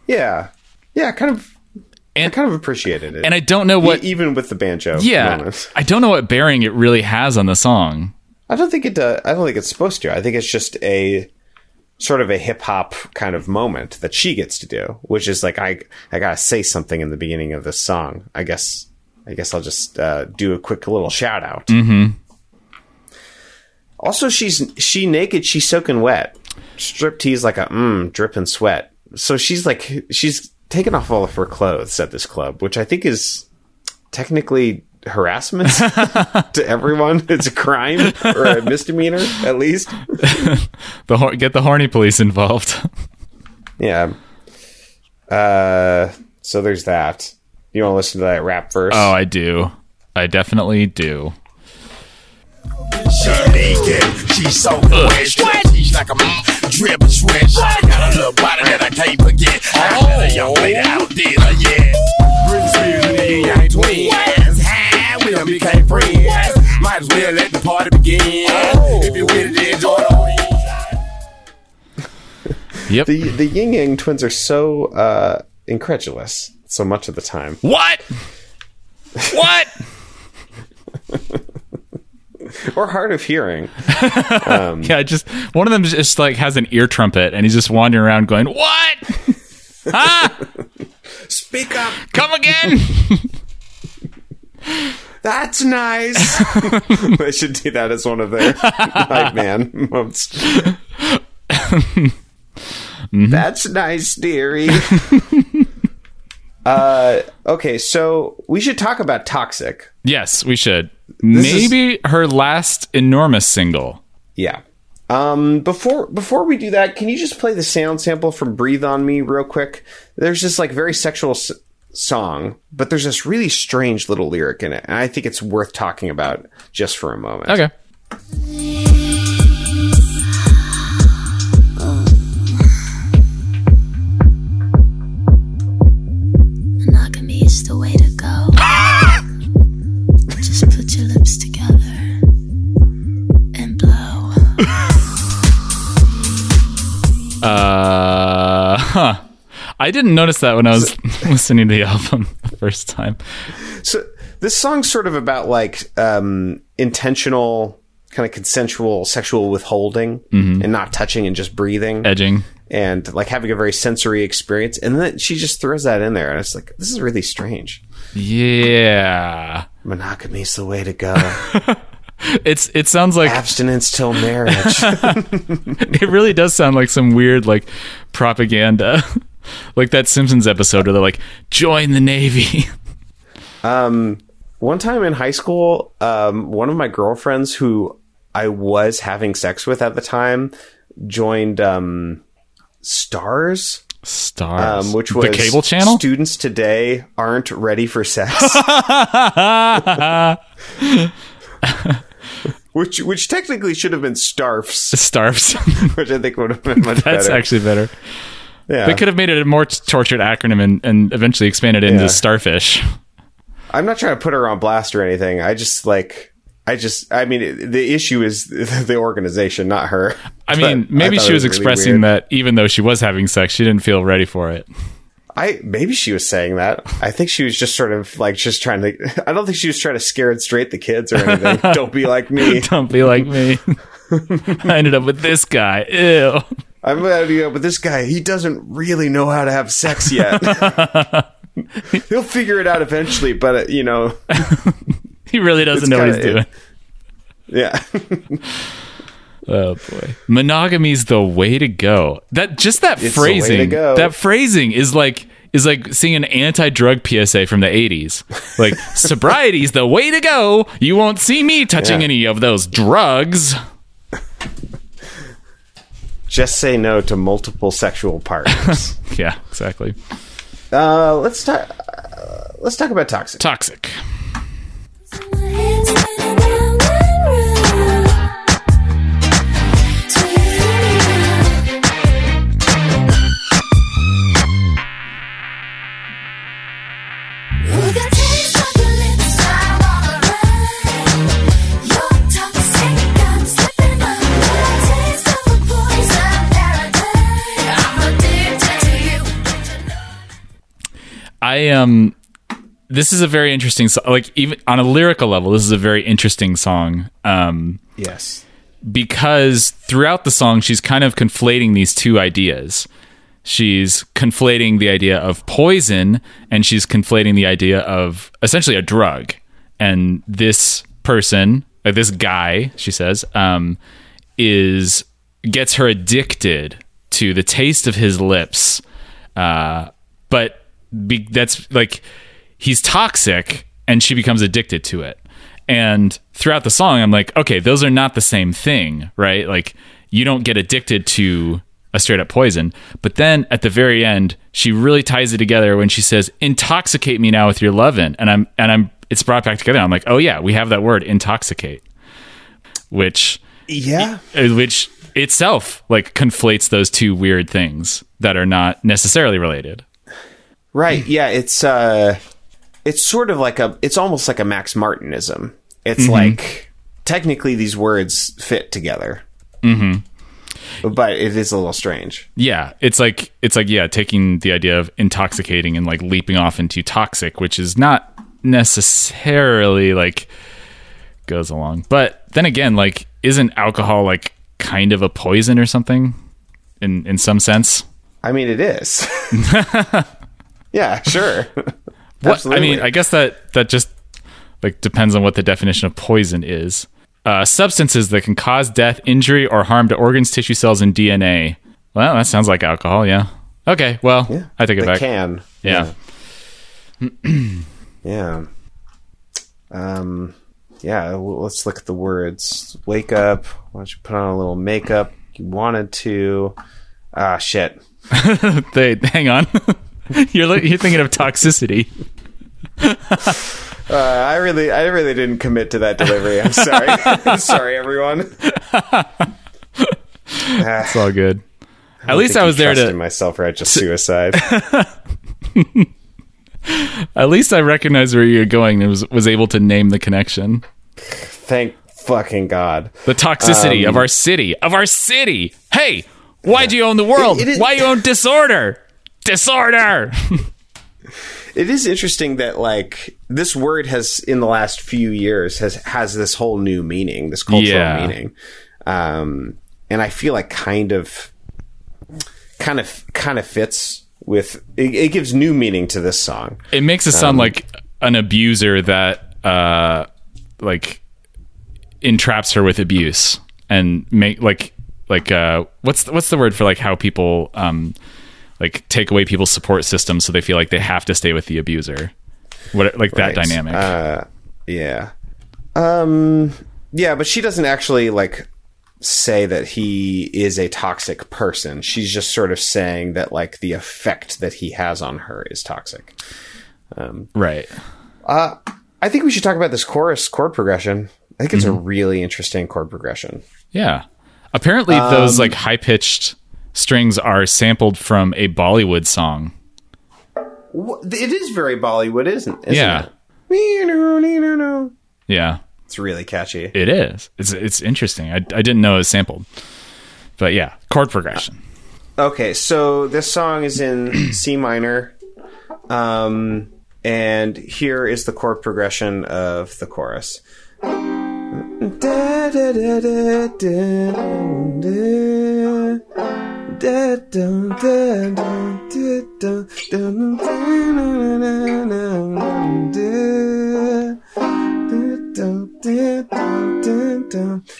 [SPEAKER 1] Yeah. Yeah, kind of I
[SPEAKER 2] And
[SPEAKER 1] kind of appreciated it.
[SPEAKER 2] and I don't know what
[SPEAKER 1] even with the banjo
[SPEAKER 2] yeah. I don't know what bearing it really has on the song.
[SPEAKER 1] I don't think it does. I don't think it's supposed to. I think it's just a sort of a hip hop kind of moment that she gets to do, which is like I I gotta say something in the beginning of this song. I guess I guess I'll just uh, do a quick little shout out. Mm-hmm. Also, she's she naked. She's soaking wet. Strip tease like a mm, dripping sweat. So she's like she's taken off all of her clothes at this club, which I think is technically harassment <laughs> to everyone. It's a crime or a misdemeanor, at least. <laughs>
[SPEAKER 2] The hor- get the horny police involved.
[SPEAKER 1] Yeah. Uh, so there's that. You want to listen to that rap verse?
[SPEAKER 2] oh, I do. I definitely do.
[SPEAKER 4] She naked, she's so fresh. She's like a drip and sweat. She got a little body that I can't forget. I met a young lady out there, yeah. Britney Spears and the young twins. Hi, became friends. Might as well let the party begin. If you with it, then join on.
[SPEAKER 2] Yep.
[SPEAKER 1] the the Ying Yang twins are so uh, incredulous so much of the time.
[SPEAKER 2] what? What? <laughs>
[SPEAKER 1] Or hard of hearing. <laughs>
[SPEAKER 2] yeah, just one of them just like has an ear trumpet and he's just wandering around going, "What? <laughs> huh?
[SPEAKER 1] Speak up.
[SPEAKER 2] Come again?"
[SPEAKER 1] That's nice. <laughs> they should do that as one of their hype man moments. That's nice, dearie. <laughs> uh, okay, so we should talk about Toxic.
[SPEAKER 2] yes, we should.
[SPEAKER 1] is-
[SPEAKER 2] Maybe her last enormous single.
[SPEAKER 1] Yeah. Um, before before we do that, can you just play the sound sample from "Breathe on Me" real quick? There's this like very sexual s- song, but there's this really strange little lyric in it, and I think it's worth talking about just for a moment.
[SPEAKER 2] Okay.
[SPEAKER 3] Monogamy is the way to go. Just put your lips together and blow. <laughs>
[SPEAKER 2] Uh, huh. I didn't notice that when I was <laughs> listening to the album the first time.
[SPEAKER 1] So this song's sort of about like um, intentional, kind of consensual sexual withholding and not touching and just breathing
[SPEAKER 2] Edging.
[SPEAKER 1] and like having a very sensory experience. And then she just throws that in there, and it's like this is really strange.
[SPEAKER 2] Yeah.
[SPEAKER 1] Monogamy's the way to go. <laughs>
[SPEAKER 2] It's it sounds like
[SPEAKER 1] Abstinence till marriage. <laughs>
[SPEAKER 2] it really does sound like some weird like propaganda. Like that Simpsons episode where they're like, join the Navy. <laughs>
[SPEAKER 1] um, One time in high school, um, one of my girlfriends who I was having sex with at the time joined um, Stars.
[SPEAKER 2] Stars.
[SPEAKER 1] um, which was
[SPEAKER 2] the cable channel?
[SPEAKER 1] Students today aren't ready for sex. <laughs> <laughs> which which technically should have been Starfs,
[SPEAKER 2] Starfs.
[SPEAKER 1] which I think would have been much
[SPEAKER 2] That's
[SPEAKER 1] better.
[SPEAKER 2] That's actually better.
[SPEAKER 1] Yeah.
[SPEAKER 2] They could have made it a more tortured acronym and, and eventually expanded it into
[SPEAKER 1] Yeah.
[SPEAKER 2] Starfish.
[SPEAKER 1] I'm not trying to put her on blast or anything. I just like. I just, I mean, the issue is <laughs> the organization, not her.
[SPEAKER 2] I mean, maybe
[SPEAKER 1] thought
[SPEAKER 2] she was,
[SPEAKER 1] really
[SPEAKER 2] expressing that even though she was having sex, she didn't feel ready for it.
[SPEAKER 1] I maybe she was saying that. I think she was just sort of like just trying to. I don't think she was trying to scare and straight the kids or anything. <laughs> don't be like me.
[SPEAKER 2] Don't be like me. <laughs> I ended up with this guy. Ew.
[SPEAKER 1] I'm gonna do it, but this guy, he doesn't really know how to have sex yet. <laughs> <laughs> He'll figure it out eventually, but uh, you know, <laughs>
[SPEAKER 2] He really doesn't know what he's
[SPEAKER 1] kinda-
[SPEAKER 2] doing.
[SPEAKER 1] yeah.
[SPEAKER 2] Oh boy. Monogamy's the way to go. That just that
[SPEAKER 1] It's the way to
[SPEAKER 2] phrasing. That phrasing is like is like seeing an anti-drug PSA from the 80s. Like sobriety's the way to go. You won't see me touching
[SPEAKER 1] Yeah.
[SPEAKER 2] any of those drugs.
[SPEAKER 1] Just say no to multiple sexual partners. <laughs>
[SPEAKER 2] Yeah, exactly.
[SPEAKER 1] uh, let's talk. Uh, let's talk about toxic.
[SPEAKER 2] Toxic. I um this is a very interesting song. Like even on a lyrical level, this is a very interesting song. Um
[SPEAKER 1] Yes.
[SPEAKER 2] because throughout the song she's kind of conflating these two ideas. She's conflating the idea of poison and she's conflating the idea of essentially a drug. And this person, uh, this guy, she says, um, is gets her addicted to the taste of his lips. Uh, but be, that's like he's toxic and she becomes addicted to it. And throughout the song, I'm like, okay, those are not the same thing, right? Like, you don't get addicted to a straight up poison. But then at the very end, she really ties it together when she says, "Intoxicate me now with your lovin'," and I'm and I'm it's brought back together. I'm like, oh yeah, we have that word, intoxicate, which
[SPEAKER 1] Yeah.
[SPEAKER 2] uh, which itself like conflates those two weird things that are not necessarily related.
[SPEAKER 1] Right. Yeah. It's uh, it's sort of like a. It's almost like a Max Martinism. It's like technically these words fit together. Mm-hmm. But it is a little strange.
[SPEAKER 2] Yeah, it's like it's like yeah, taking the idea of intoxicating and like leaping off into toxic, which is not necessarily like goes along. But then again, like isn't alcohol like kind of a poison or something in in some sense?
[SPEAKER 1] I mean, it is. <laughs> <laughs> yeah. <laughs> Sure. <laughs>
[SPEAKER 2] What, I mean, I guess that that just like depends on what the definition of poison is. Uh, substances that can cause death, injury, or harm to organs, tissue cells, and DNA. Well, that sounds like alcohol. Yeah. Okay. Well,
[SPEAKER 1] Yeah.
[SPEAKER 2] I take it
[SPEAKER 1] the
[SPEAKER 2] back.
[SPEAKER 1] can.
[SPEAKER 2] Yeah.
[SPEAKER 1] Yeah. <clears throat> Um, yeah, let's look at the words. Wake up. Why don't you put on a little makeup? You wanted to. Ah, shit. <laughs>
[SPEAKER 2] They hang on. <laughs> you're you're thinking of toxicity. <laughs>
[SPEAKER 1] Uh, I really, I really didn't commit to that delivery. I'm sorry. <laughs> sorry, everyone.
[SPEAKER 2] It's all good. At least I was there to.
[SPEAKER 1] my self-righteous suicide.
[SPEAKER 2] At least I recognized where you're going and was was able to name the connection.
[SPEAKER 1] Thank fucking god.
[SPEAKER 2] The toxicity
[SPEAKER 1] Um,
[SPEAKER 2] of our city. Of our city. Hey, why do you own the world?
[SPEAKER 1] It- it
[SPEAKER 2] Why you own disorder? Disorder. <laughs>
[SPEAKER 1] It is interesting that like this word has in the last few years has has this whole new meaning, this cultural
[SPEAKER 2] Yeah.
[SPEAKER 1] meaning, um, and I feel like kind of, kind of, kind of fits with. It, it gives new meaning to this song.
[SPEAKER 2] it makes
[SPEAKER 1] Um,
[SPEAKER 2] sound like an abuser that uh like entraps her with abuse and make like like uh what's the, what's the word for like how people um like take away people's support system so they feel like they have to stay with the abuser what like that dynamic
[SPEAKER 1] Uh, yeah. Um. Yeah, but she doesn't actually like say that he is a toxic person. She's just sort of saying that like the effect that he has on her is toxic.
[SPEAKER 2] right
[SPEAKER 1] I think we should talk about this chorus chord progression. I think it's
[SPEAKER 2] Mm-hmm.
[SPEAKER 1] a really interesting chord progression.
[SPEAKER 2] yeah apparently
[SPEAKER 1] Um,
[SPEAKER 2] those like high pitched strings are sampled from a bollywood song
[SPEAKER 1] It is very Bollywood, isn't? isn't
[SPEAKER 2] Yeah.
[SPEAKER 1] it?
[SPEAKER 2] yeah
[SPEAKER 1] It's really catchy.
[SPEAKER 2] it is it's it's interesting i, I didn't know it was sampled but yeah chord progression
[SPEAKER 1] Okay, so this song is in <clears throat> C minor, um, and here is the chord progression of the chorus. Da, da, da,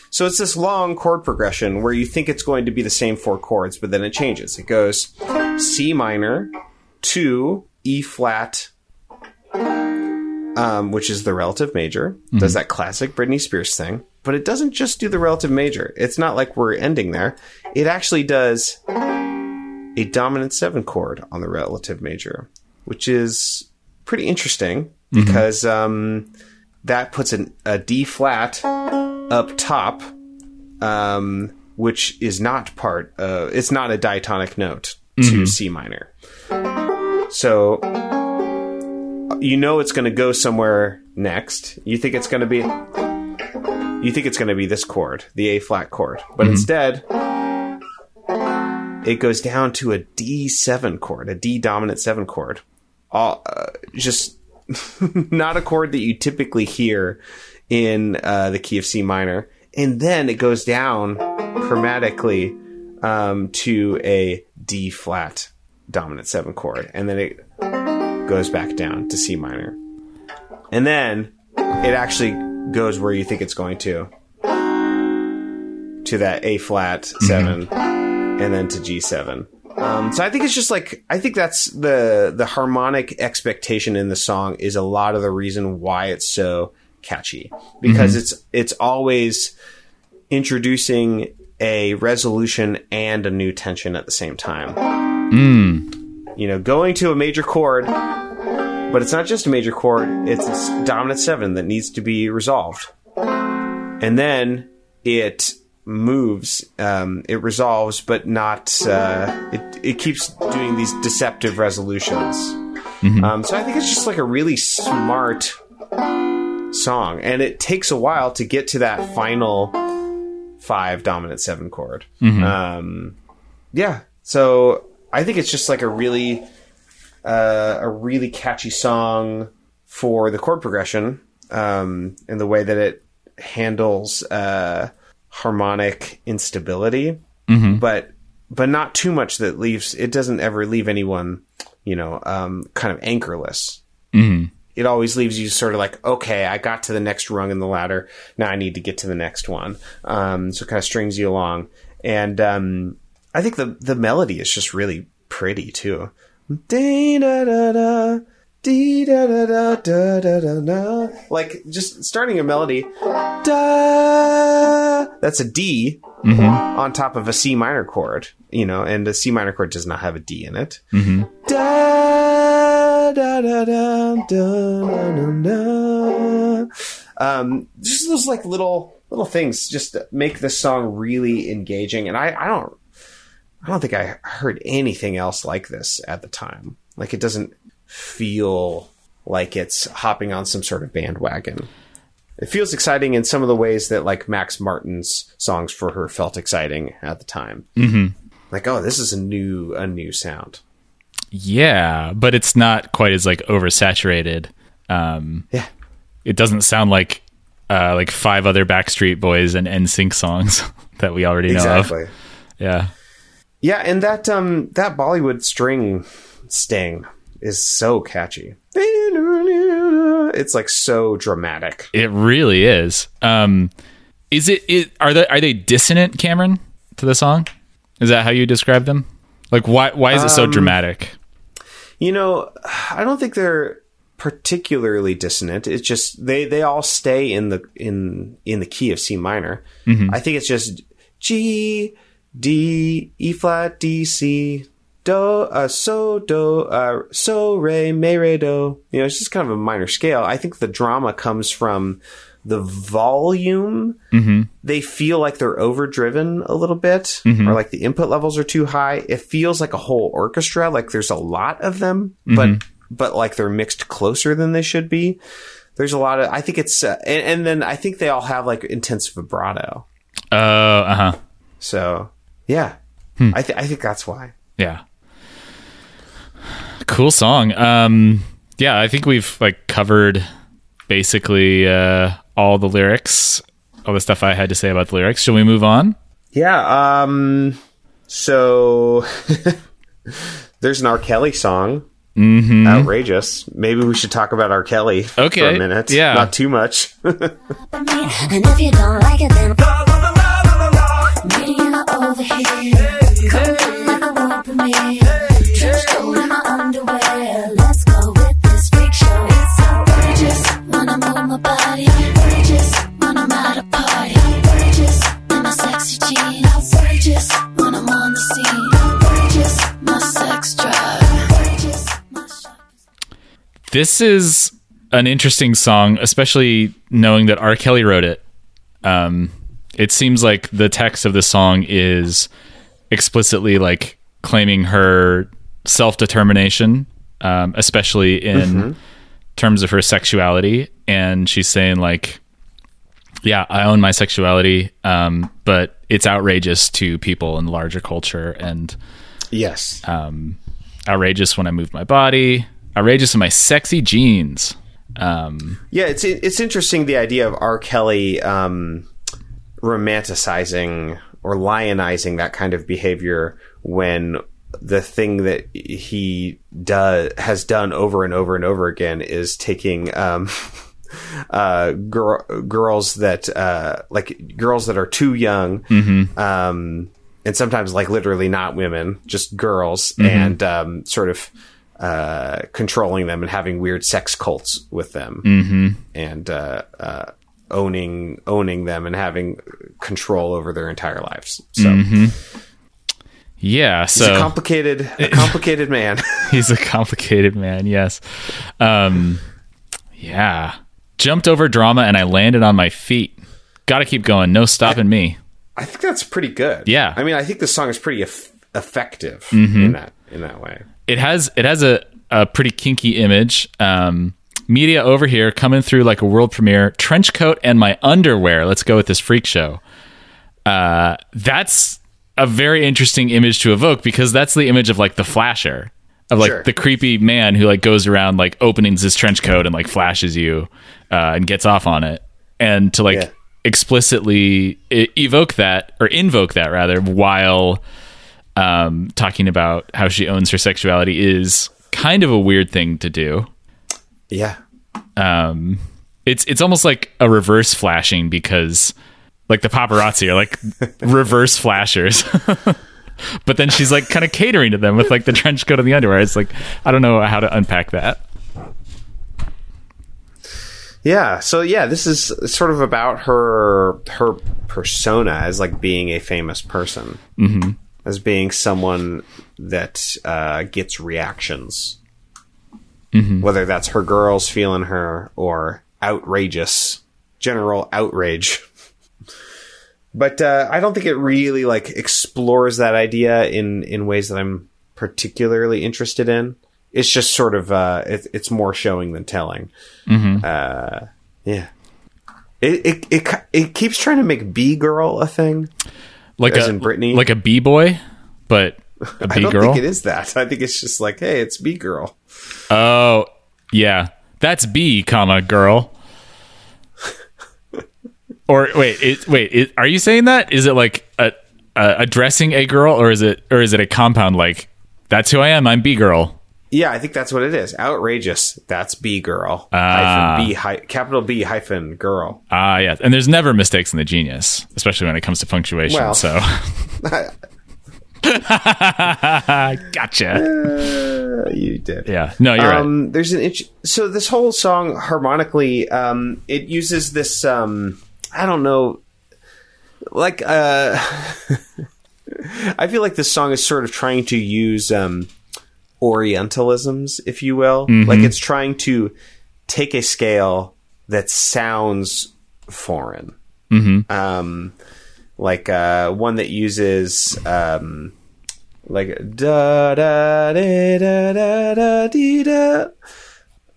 [SPEAKER 1] so it's this long chord progression where you think it's going to be the same four chords, but then it changes. It goes C minor, to E flat, um, which is the relative major. Does that classic Britney Spears thing, but it doesn't just do the relative major. It's not like we're ending there. It actually does a dominant seven chord on the relative major, which is pretty interesting because um, that puts an, a D flat up top, um, which is not part. Of, it's not a diatonic note to C minor. So you know it's going to go somewhere next. You think it's going to be you think it's going to be this chord, the A flat chord, but instead it goes down to a D7 chord, a D dominant 7 chord. All uh, just <laughs> not a chord that you typically hear in uh, the key of C minor. And then it goes down chromatically um, to a D flat dominant 7 chord. And then it goes back down to C minor. And then it actually goes where you think it's going to. To that A flat mm-hmm. 7 and then to G7. Um, so I think it's just like I think that's the the harmonic expectation in the song is a lot of the reason why it's so catchy because mm-hmm. it's it's always introducing a resolution and a new tension at the same time. Mm. You know, going to a major chord, but it's not just a major chord; it's a dominant seven that needs to be resolved, and then it moves, um, it resolves, but not. Uh, it it keeps doing these deceptive resolutions. Um, so I think it's just like a really smart song, and it takes a while to get to that final five dominant seven chord. Um, yeah, so I think it's just like a really uh, a really catchy song for the chord progression um, and the way that it handles uh, harmonic instability, mm-hmm. but but not too much that leaves it doesn't ever leave anyone you know um, kind of anchorless. Mm-hmm. It always leaves you sort of like, okay, I got to the next rung in the ladder. Now I need to get to the next one. Um, so it kind of strings you along. And um, I think the the melody is just really pretty too. Dee da da da. Dee da da da da da da da. Like just starting a melody. Da. That's a D on top of a C minor chord, you know, and a C minor chord does not have a D in it. Da da da da da da da da. Um, just those like little little things just make this song really engaging, and I I don't I don't think I heard anything else like this at the time. Like it doesn't feel like it's hopping on some sort of bandwagon. It feels exciting in some of the ways that like Max Martin's songs for her felt exciting at the time. Mm-hmm. Like, oh, this is a new a new sound.
[SPEAKER 2] Yeah, but it's not quite as like oversaturated. Um,
[SPEAKER 1] Yeah,
[SPEAKER 2] it doesn't sound like uh, like five other Backstreet Boys and NSYNC songs <laughs> that we already know
[SPEAKER 1] exactly.
[SPEAKER 2] of. Yeah,
[SPEAKER 1] Yeah, and that um that Bollywood string sting is so catchy. It's like so dramatic.
[SPEAKER 2] it really is. Um, is it, it? Are they are they dissonant, Cameron, to the song? Is that how you describe them? Like, why why is it so dramatic?
[SPEAKER 1] You know, I don't think they're particularly dissonant. It's just they they all stay in the in in the key of C minor. I think it's just G D E flat D C do uh, so do uh, so re me re do. You know, it's just kind of a minor scale. I think the drama comes from the volume. They feel like they're overdriven a little bit, or like the input levels are too high. It feels like a whole orchestra, like there's a lot of them, but but like they're mixed closer than they should be. There's a lot of. I think it's, uh, and, and then I think they all have like intense vibrato.
[SPEAKER 2] Uh, uh huh.
[SPEAKER 1] So yeah, I th- I think that's why.
[SPEAKER 2] Yeah. Cool song. Um yeah, I think we've like covered basically uh all the lyrics, all the stuff I had to say about the lyrics. Shall we move on?
[SPEAKER 1] Yeah. Um. So <laughs> there's an R. Kelly song. Mm-hmm. Outrageous. Maybe we should talk about R. Kelly
[SPEAKER 2] okay.
[SPEAKER 1] for a minute.
[SPEAKER 2] yeah.
[SPEAKER 1] Not too much. <laughs>
[SPEAKER 3] And if you don't like it, then media over here. Come in like a world premiere. Trench coat in my underwear. Let's go with this freak show. It's outrageous when I move my body. Outrageous when I'm at a party. Outrageous in my sexy jeans. Outrageous when I'm on the scene. Outrageous my sex drive. Outrageous my shopping.
[SPEAKER 2] This is an interesting song, especially knowing that R. Kelly wrote it. Um, it seems like the text of the song is explicitly like claiming her self determination, um, especially in terms of her sexuality. And she's saying, like, yeah, I own my sexuality, um, but it's outrageous to people in the larger culture. And
[SPEAKER 1] yes.
[SPEAKER 2] outrageous when I move my body, outrageous in my sexy jeans. Um,
[SPEAKER 1] Yeah, it's it's interesting the idea of R. Kelly um, romanticizing or lionizing that kind of behavior when the thing that he does has done over and over and over again is taking um, <laughs> uh, gir- girls that uh, like girls that are too young, um, and sometimes like literally not women, just girls, and um, sort of uh, controlling them and having weird sex cults with them, and uh, uh, owning owning them and having control over their entire lives. So
[SPEAKER 2] yeah,
[SPEAKER 1] he's
[SPEAKER 2] so
[SPEAKER 1] a complicated, a <laughs> complicated man. <laughs>
[SPEAKER 2] he's a complicated man. Yes. Um, yeah. Jumped over drama and I landed on my feet. Got to keep going. No stopping me.
[SPEAKER 1] I think that's pretty good.
[SPEAKER 2] Yeah.
[SPEAKER 1] I mean, I think the song is pretty eff- effective in that in that way.
[SPEAKER 2] It has it has a, a pretty kinky image. Um, media over here coming through like a world premiere. Trench coat and my underwear. Let's go with this freak show. Uh, that's a very interesting image to evoke because that's the image of like the flasher of like
[SPEAKER 1] Sure.
[SPEAKER 2] the creepy man who like goes around like opening his trench coat and like flashes you uh, and gets off on it and to like
[SPEAKER 1] Yeah.
[SPEAKER 2] explicitly e- evoke that or invoke that rather while um, talking about how she owns her sexuality is kind of a weird thing to do
[SPEAKER 1] Yeah.
[SPEAKER 2] um it's it's almost like a reverse flashing because like the paparazzi are like <laughs> reverse flashers <laughs> but then she's like kind of catering to them with like the trench coat and the underwear it's like i don't know how to unpack that
[SPEAKER 1] Yeah. So yeah, this is sort of about her her persona as like being a famous person, mm-hmm. as being someone that uh, gets reactions, whether that's her girls feeling her or outrageous general outrage. <laughs> But uh, I don't think it really like explores that idea in in ways that I'm particularly interested in. It's just sort of uh, it, it's more showing than telling. Uh, yeah. It, it it it keeps trying to make B girl a thing.
[SPEAKER 2] like
[SPEAKER 1] As
[SPEAKER 2] a
[SPEAKER 1] in Britney?
[SPEAKER 2] like a b-boy but <laughs> a
[SPEAKER 1] I don't think it is that. I think it's just like, hey, it's B girl.
[SPEAKER 2] Oh yeah that's b comma girl <laughs> or wait it, wait it, are you saying that is it like a, a addressing a girl or is it or is it a compound like that's who i am i'm b girl
[SPEAKER 1] Yeah, I think that's what it is. Outrageous. That's B girl.
[SPEAKER 2] Ah.
[SPEAKER 1] Hyphen B hi- capital B hyphen girl.
[SPEAKER 2] Ah, yeah. And there's never mistakes in the genius, especially when it comes to punctuation.
[SPEAKER 1] Well.
[SPEAKER 2] so, <laughs> <laughs> <laughs> gotcha.
[SPEAKER 1] Uh, you did.
[SPEAKER 2] Yeah. No, you're right.
[SPEAKER 1] um, There's an itch. So this whole song harmonically, um, it uses this. Um, I don't know, like. Uh, <laughs> I feel like this song is sort of trying to use um, Orientalisms, if you will. Like it's trying to take a scale that sounds foreign. Um, like uh, one that uses um, like da da da da da da dee, da.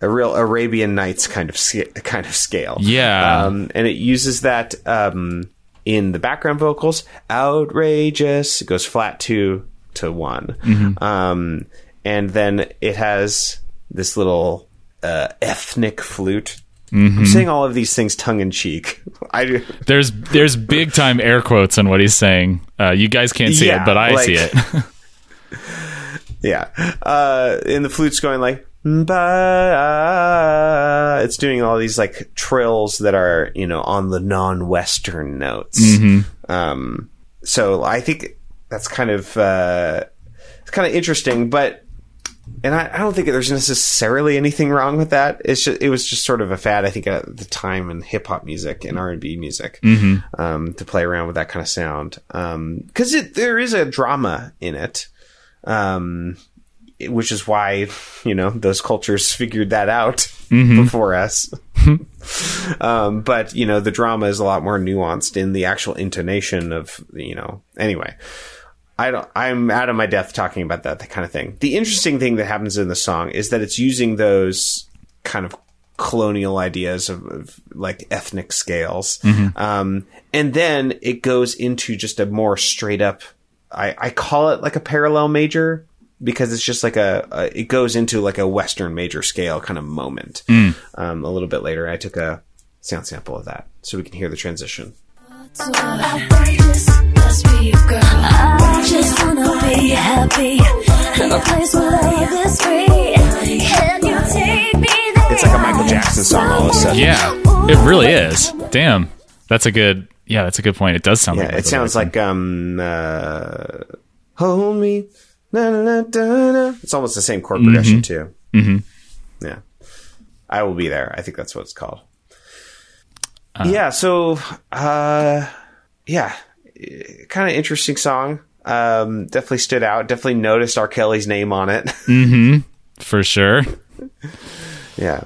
[SPEAKER 1] A real Arabian Nights kind of kind of scale.
[SPEAKER 2] Yeah.
[SPEAKER 1] Um, and it uses that um, in the background vocals. Outrageous. It goes flat two to one.
[SPEAKER 2] Mm-hmm.
[SPEAKER 1] Um, and then it has this little uh, ethnic flute I'm saying all of these things tongue in cheek. <laughs> I
[SPEAKER 2] There's there's big time air quotes on what he's saying. Uh, you guys can't see
[SPEAKER 1] Yeah,
[SPEAKER 2] it, but I
[SPEAKER 1] like-
[SPEAKER 2] see it. <laughs> <laughs>
[SPEAKER 1] yeah. Uh, and the flute's going like, ba it's doing all these like trills that are, you know, on the non-Western notes. Um, so I think that's kind of, uh, it's kind of interesting, but, and I, I don't think there's necessarily anything wrong with that. It's just, it was just sort of a fad, I think, at the time in hip hop music and R and B music, um, to play around with that kind of sound. Um, cause it, there is a drama in it. Um, which is why you know those cultures <laughs> figured that out before us. <laughs> um, but you know the drama is a lot more nuanced in the actual intonation of you know. Anyway, I don't. I'm out of my depth talking about that, that kind of thing. The interesting thing that happens in the song is that it's using those kind of colonial ideas of, of like ethnic scales, um, and then it goes into just a more straight up. I, I call it like a parallel major because it's just like a, a it goes into like a western major scale kind of moment. Um, a little bit later, I took a sound sample of that so we can hear the transition.
[SPEAKER 3] I just wanna be happy in a place where love is free. Can you take me there?
[SPEAKER 1] It's like a Michael Jackson song all of a sudden.
[SPEAKER 2] yeah, it really is. Damn, that's a good. Yeah, that's a good point. It does sound.
[SPEAKER 1] Yeah,
[SPEAKER 2] like
[SPEAKER 1] it
[SPEAKER 2] Michael
[SPEAKER 1] sounds
[SPEAKER 2] Jackson.
[SPEAKER 1] like um, uh, hold me. Na, na, na, da, na. It's almost the same chord progression too. Mm-hmm. Yeah, I will be there. I think that's what it's called. yeah. So, uh, yeah, kind of interesting song. Um, definitely stood out. Definitely noticed R. Kelly's name on it. <laughs>
[SPEAKER 2] for sure.
[SPEAKER 1] yeah.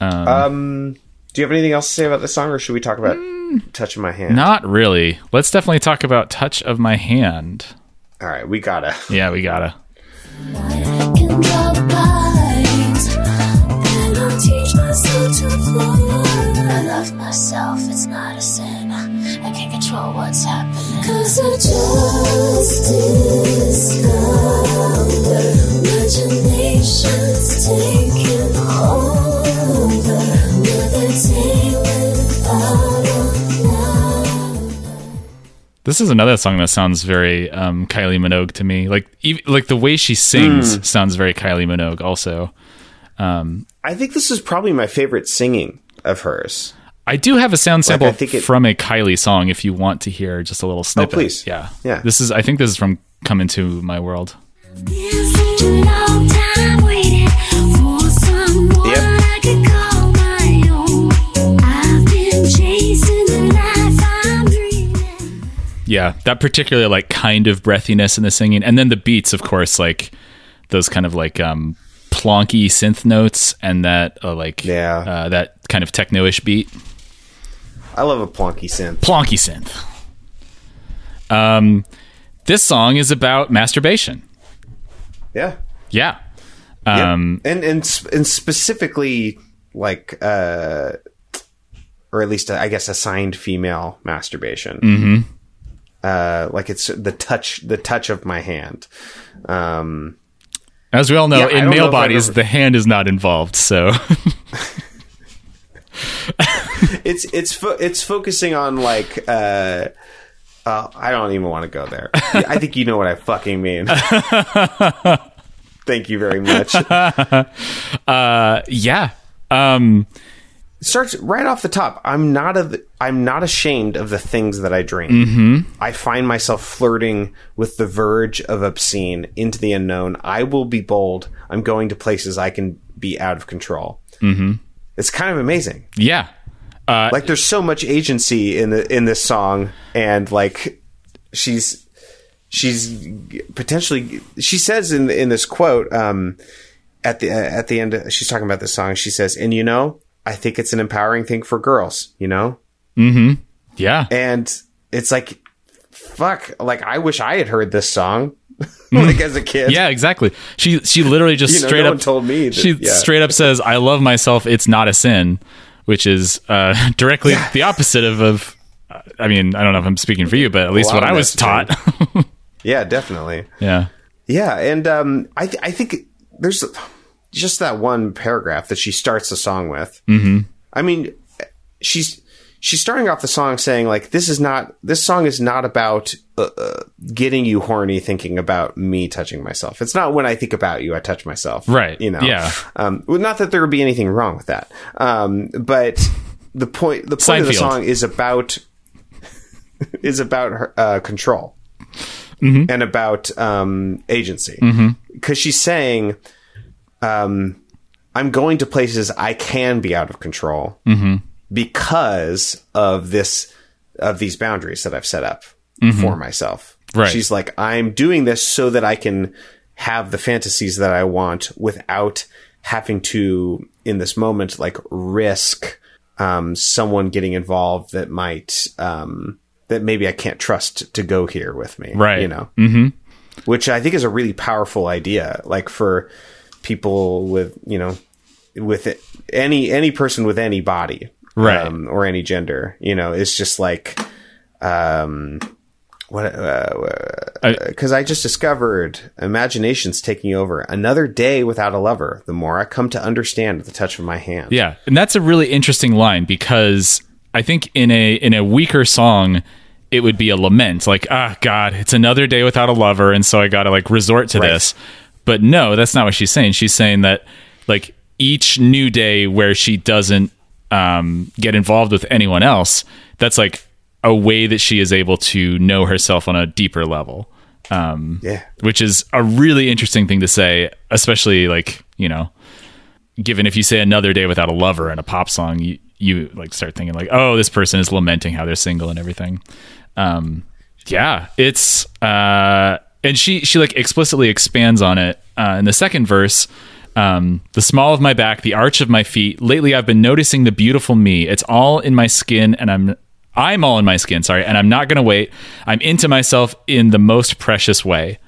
[SPEAKER 1] Um, do you have anything else to say about this song, or should we talk about "Touch of My Hand"?
[SPEAKER 2] Not really. Let's definitely talk about "Touch of My Hand."
[SPEAKER 1] All right, we gotta. <laughs>
[SPEAKER 2] Yeah, we gotta.
[SPEAKER 3] can draw the lines. Then I'll teach myself to fly. I love myself, it's not a sin. I can't control what's happening. Cause I just discovered imagination's taking over. Another day without a love.
[SPEAKER 2] This is another song that sounds very um, Kylie Minogue to me. Like, ev like the way she sings
[SPEAKER 1] Hmm.
[SPEAKER 2] sounds very Kylie Minogue. Also,
[SPEAKER 1] I think this is probably my favorite singing of hers.
[SPEAKER 2] I do have a sound sample
[SPEAKER 1] think it-
[SPEAKER 2] from a Kylie song. If you want to hear just a little snippet, Oh,
[SPEAKER 1] please.
[SPEAKER 2] Yeah,
[SPEAKER 1] Yeah.
[SPEAKER 2] This is. I think this is from "Come Into My World."
[SPEAKER 3] Been such a long time waiting for someone
[SPEAKER 1] Yep.
[SPEAKER 3] I could call my own. I've been chasing the life I'm dreaming.
[SPEAKER 2] Yeah, that particular like kind of breathiness in the singing, and then the beats, of course, like those kind of like um plonky synth notes and that uh, like
[SPEAKER 1] Yeah.
[SPEAKER 2] uh, that kind of techno-ish beat.
[SPEAKER 1] I love a plonky synth.
[SPEAKER 2] plonky synth. Um, this song is about masturbation.
[SPEAKER 1] Yeah.
[SPEAKER 2] Yeah. Um,
[SPEAKER 1] and and and specifically like uh or at least I guess assigned female masturbation. Mm-hmm. Uh, like it's the touch, the touch of my hand. Um,
[SPEAKER 2] as we all know,
[SPEAKER 1] Yeah,
[SPEAKER 2] in male bodies,
[SPEAKER 1] ever-
[SPEAKER 2] the hand is not involved. So, <laughs>
[SPEAKER 1] it's it's fo- it's focusing on like uh, uh, I don't even want to go there. I think you know what I fucking mean. Thank you very much. <laughs>
[SPEAKER 2] yeah. Um,
[SPEAKER 1] starts right off the top. I'm not a, I'm not ashamed of the things that I dream. Mm-hmm. I find myself flirting with the verge of obscene into the unknown. I will be bold. I'm going to places I can be out of control. Mm-hmm. It's kind of amazing.
[SPEAKER 2] yeah. Uh,
[SPEAKER 1] Like there's so much agency in the in this song, and like she's she's potentially she says in in this quote um, at the at the end she's talking about this song. She says, "And you know, I think it's an empowering thing for girls. You know." Hmm.
[SPEAKER 2] Yeah.
[SPEAKER 1] and it's like fuck like i wish i had heard this song <laughs> like as a kid
[SPEAKER 2] Yeah, exactly. She she literally just
[SPEAKER 1] You know,
[SPEAKER 2] straight
[SPEAKER 1] no
[SPEAKER 2] up
[SPEAKER 1] told me that-
[SPEAKER 2] she
[SPEAKER 1] yeah.
[SPEAKER 2] straight up says, "I love myself. It's not a sin," which is uh, <laughs> directly the opposite of of. I mean, I don't know if I'm speaking for you, but at least what I was taught. <laughs>
[SPEAKER 1] yeah definitely
[SPEAKER 2] yeah.
[SPEAKER 1] yeah and um i th- i think there's just that one paragraph that she starts the song with mm-hmm. I mean, she's she's starting off the song saying like this is not this song is not about uh, uh, getting you horny thinking about me touching myself. It's not when I think about you I touch myself.
[SPEAKER 2] Right.
[SPEAKER 1] You know.
[SPEAKER 2] Yeah.
[SPEAKER 1] Um well, not that there would be anything wrong with that. Um but the point the point of the song is about <laughs> is about her, uh, control and about um, agency because she's saying um, i'm going to places i can be out of control because of this of these boundaries that i've set up for myself
[SPEAKER 2] Right.
[SPEAKER 1] she's like i'm doing this so that i can have the fantasies that i want without having to in this moment like risk um, someone getting involved that might um, that maybe I can't trust to go here with me.
[SPEAKER 2] Right.
[SPEAKER 1] You know. Mm-hmm. Which I think is a really powerful idea, like for people with you know with it, any any person with any body,
[SPEAKER 2] Right.
[SPEAKER 1] um, or any gender. You know, it's just like. Um, what because I just discovered imagination's taking over. Another day without a lover. The more I come to understand the touch of my hand.
[SPEAKER 2] Yeah, and that's a really interesting line because I think in a in a weaker song, it would be a lament, like ah, God, it's another day without a lover, and so I got to like resort to
[SPEAKER 1] Right.
[SPEAKER 2] this. But no, that's not what she's saying. She's saying that like each new day where she doesn't um, get involved with anyone else, that's like a way that she is able to know herself on a deeper level. Um,
[SPEAKER 1] Yeah.
[SPEAKER 2] which is a really interesting thing to say, especially like you know, given if you say another day without a lover in a pop song, you you like start thinking like, oh, this person is lamenting how they're single and everything. Um, yeah, it's uh, and she she like explicitly expands on it uh, in the second verse. Um, the small of my back, the arch of my feet. Lately, I've been noticing the beautiful me. It's all in my skin, and I'm I'm all in my skin. Sorry, and I'm not gonna wait. I'm into myself in the most precious way.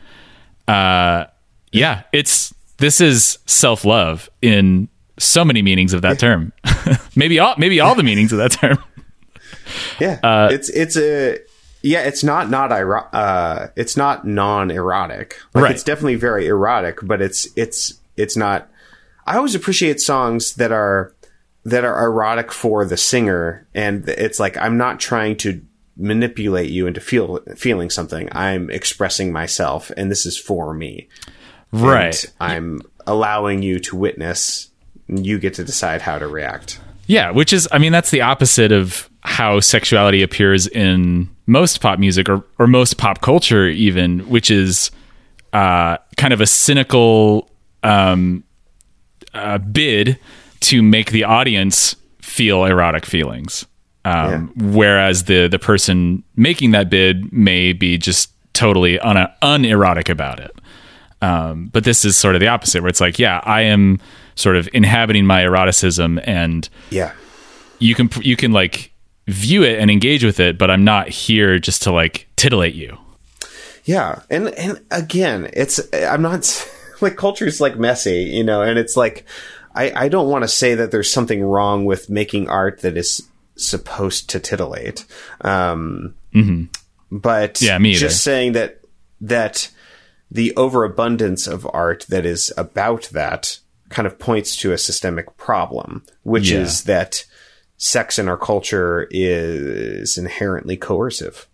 [SPEAKER 2] Uh, yeah, it's this is self love in so many meanings of that term. <laughs> maybe all maybe all the meanings of that term. <laughs>
[SPEAKER 1] Yeah,
[SPEAKER 2] Uh,
[SPEAKER 1] it's it's a yeah, it's not not ero- uh, it's not non erotic. Like
[SPEAKER 2] Right.
[SPEAKER 1] it's definitely very erotic, but it's it's it's not. I always appreciate songs that are that are erotic for the singer, and it's like I'm not trying to manipulate you into feel feeling something. I'm expressing myself, and this is for me.
[SPEAKER 2] Right.
[SPEAKER 1] And I'm allowing you to witness. and You get to decide how to react.
[SPEAKER 2] Yeah, which is, I mean, that's the opposite of how sexuality appears in most pop music or, or most pop culture, even, which is uh, kind of a cynical um, uh, bid to make the audience feel erotic feelings. Um, Whereas the the person making that bid may be just totally un- unerotic about it. Um, but this is sort of the opposite, where it's like, yeah, I am sort of inhabiting my eroticism, and
[SPEAKER 1] Yeah.
[SPEAKER 2] you can you can like view it and engage with it, but I'm not here just to like titillate you.
[SPEAKER 1] Yeah, and and again, it's I'm not like culture's like messy, you know, and it's like I I don't want to say that there's something wrong with making art that is supposed to titillate, um, but
[SPEAKER 2] Yeah, me either.
[SPEAKER 1] just saying that that the overabundance of art that is about that kind of points to a systemic problem, which
[SPEAKER 2] Yeah.
[SPEAKER 1] is that sex in our culture is inherently coercive.